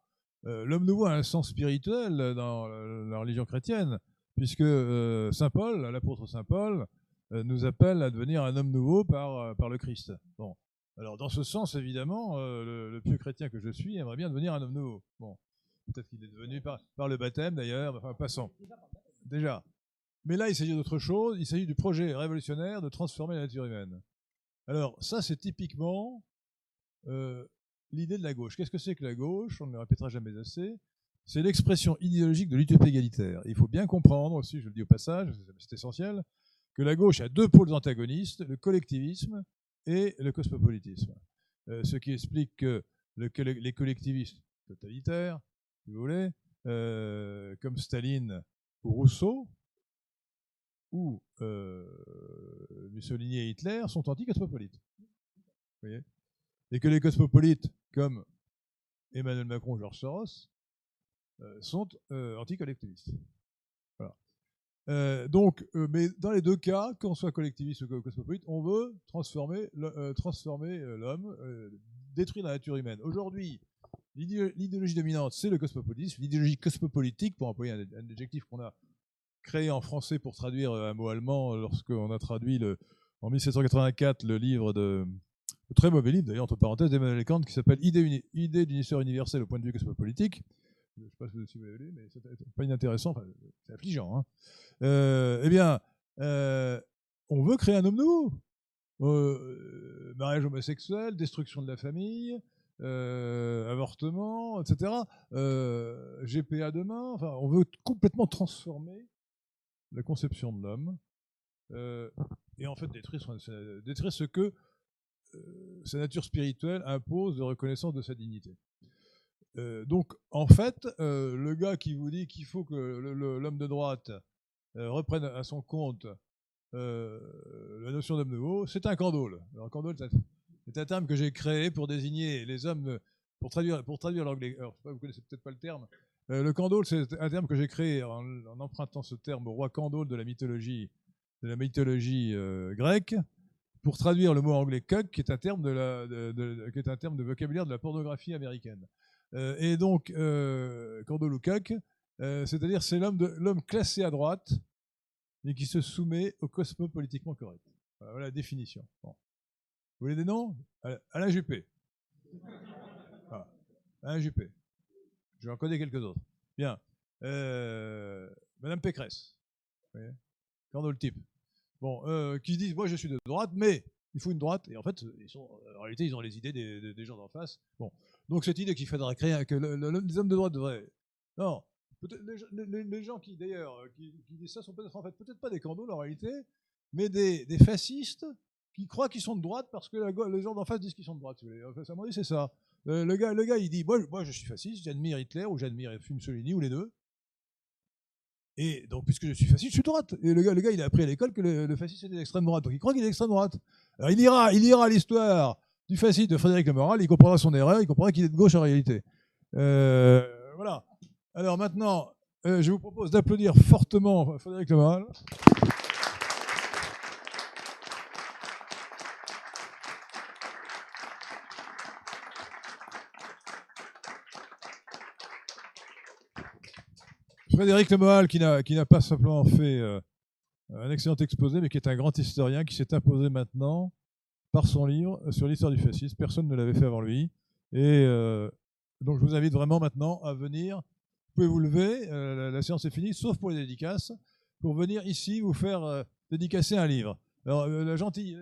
Euh, L'homme nouveau a un sens spirituel dans la religion chrétienne, puisque euh, Saint Paul, l'apôtre Saint Paul, nous appelle à devenir un homme nouveau par, par le Christ. Bon. Alors, dans ce sens, évidemment, euh, le, pieux chrétien que je suis aimerait bien devenir un homme nouveau. Bon, peut-être qu'il est devenu par, le baptême, d'ailleurs, enfin, passant. Déjà. Mais là, il s'agit d'autre chose. Il s'agit du projet révolutionnaire de transformer la nature humaine. Alors, ça, c'est typiquement euh, l'idée de la gauche. Qu'est-ce que c'est que la gauche? On ne le répétera jamais assez. C'est l'expression idéologique de l'utopie égalitaire. Il faut bien comprendre aussi, je le dis au passage, c'est essentiel, que la gauche a deux pôles antagonistes, le collectivisme et le cosmopolitisme. Euh, ce qui explique que les collectivistes totalitaires, si vous voulez, euh, comme Staline ou Rousseau, ou euh, Mussolini et Hitler sont anti-cosmopolites. Et que les cosmopolites, comme Emmanuel Macron ou Georges Soros, sont anti-collectivistes. Euh, donc, euh, mais dans les deux cas, qu'on soit collectiviste ou cosmopolite, on veut transformer euh, l'homme, détruire la nature humaine. Aujourd'hui, l'idéologie dominante, c'est le cosmopolitisme. L'idéologie cosmopolitique, pour employer un, adjectif qu'on a créé en français pour traduire un mot allemand, lorsqu'on a traduit en 1784 le livre de, le très mauvais livre d'ailleurs, entre parenthèses, d'Emmanuel Kant, qui s'appelle Idée, Idée d'une histoire universelle au point de vue cosmopolitique je ne sais pas si vous l'avez lu, mais c'est pas inintéressant, c'est affligeant. Hein. Euh, eh bien, euh, on veut créer un homme nouveau. Euh, mariage homosexuel, destruction de la famille, avortement, etc. GPA demain. Enfin, on veut complètement transformer la conception de l'homme et en fait détruire, ce que sa nature spirituelle impose de reconnaissance de sa dignité. Euh, donc, en fait, euh, le gars qui vous dit qu'il faut que l'homme de droite euh, reprenne à son compte la notion d'homme nouveau, c'est un candole. Alors, candole, c'est un terme que j'ai créé pour désigner les hommes, pour traduire, pour traduire l'anglais. Alors, vous connaissez peut-être pas le terme. Le candole, c'est un terme que j'ai créé en, empruntant ce terme au roi Candole de la mythologie, de la mythologie grecque, pour traduire le mot anglais cuck, qui est un terme de, qui est un terme de vocabulaire de la pornographie américaine. Euh, et donc, euh, euh, c'est-à-dire c'est l'homme classé à droite, mais qui se soumet au cosmopolitiquement correct. Voilà, la définition. Vous voulez des noms? Alain Juppé. Voilà. Alain Juppé. J'en connais quelques autres. Bien. Euh, Madame Pécresse. Vous voyez? Le type. Bon, euh, qui disent, moi je suis de droite, mais il faut une droite. Et en fait, sont, en réalité, ils ont les idées des, gens d'en face. Bon. Donc cette idée qu'il faudrait créer, que les hommes de droite devraient... Non, les, gens qui d'ailleurs qui, disent ça sont peut-être en fait peut-être pas des candoles en réalité, mais des, fascistes qui croient qu'ils sont de droite parce que les gens d'en face disent qu'ils sont de droite. Enfin, ça c'est ça. Euh, le, gars, le gars, il dit moi, moi je suis fasciste, j'admire Hitler ou j'admire Mussolini ou les deux. Et donc, puisque je suis fasciste, je suis droite. Et le gars, le gars il a appris à l'école que le, fasciste était d'extrême droite. Donc, il croit qu'il est d'extrême droite. Alors, il lira, il lira l'histoire du fasciste de Frédéric Le Moral, il comprendra son erreur, il comprendra qu'il est de gauche en réalité. Euh, voilà. Alors maintenant, euh, je vous propose d'applaudir fortement Frédéric Le Moral. Frédéric Lemoal, qui n'a, pas simplement fait euh, un excellent exposé, mais qui est un grand historien, qui s'est imposé maintenant par son livre sur l'histoire du fascisme. Personne ne l'avait fait avant lui. Et euh, donc je vous invite vraiment maintenant à venir. Vous pouvez vous lever, euh, la, la séance est finie, sauf pour les dédicaces, pour venir ici vous faire euh, dédicacer un livre. Alors, euh, la gentille.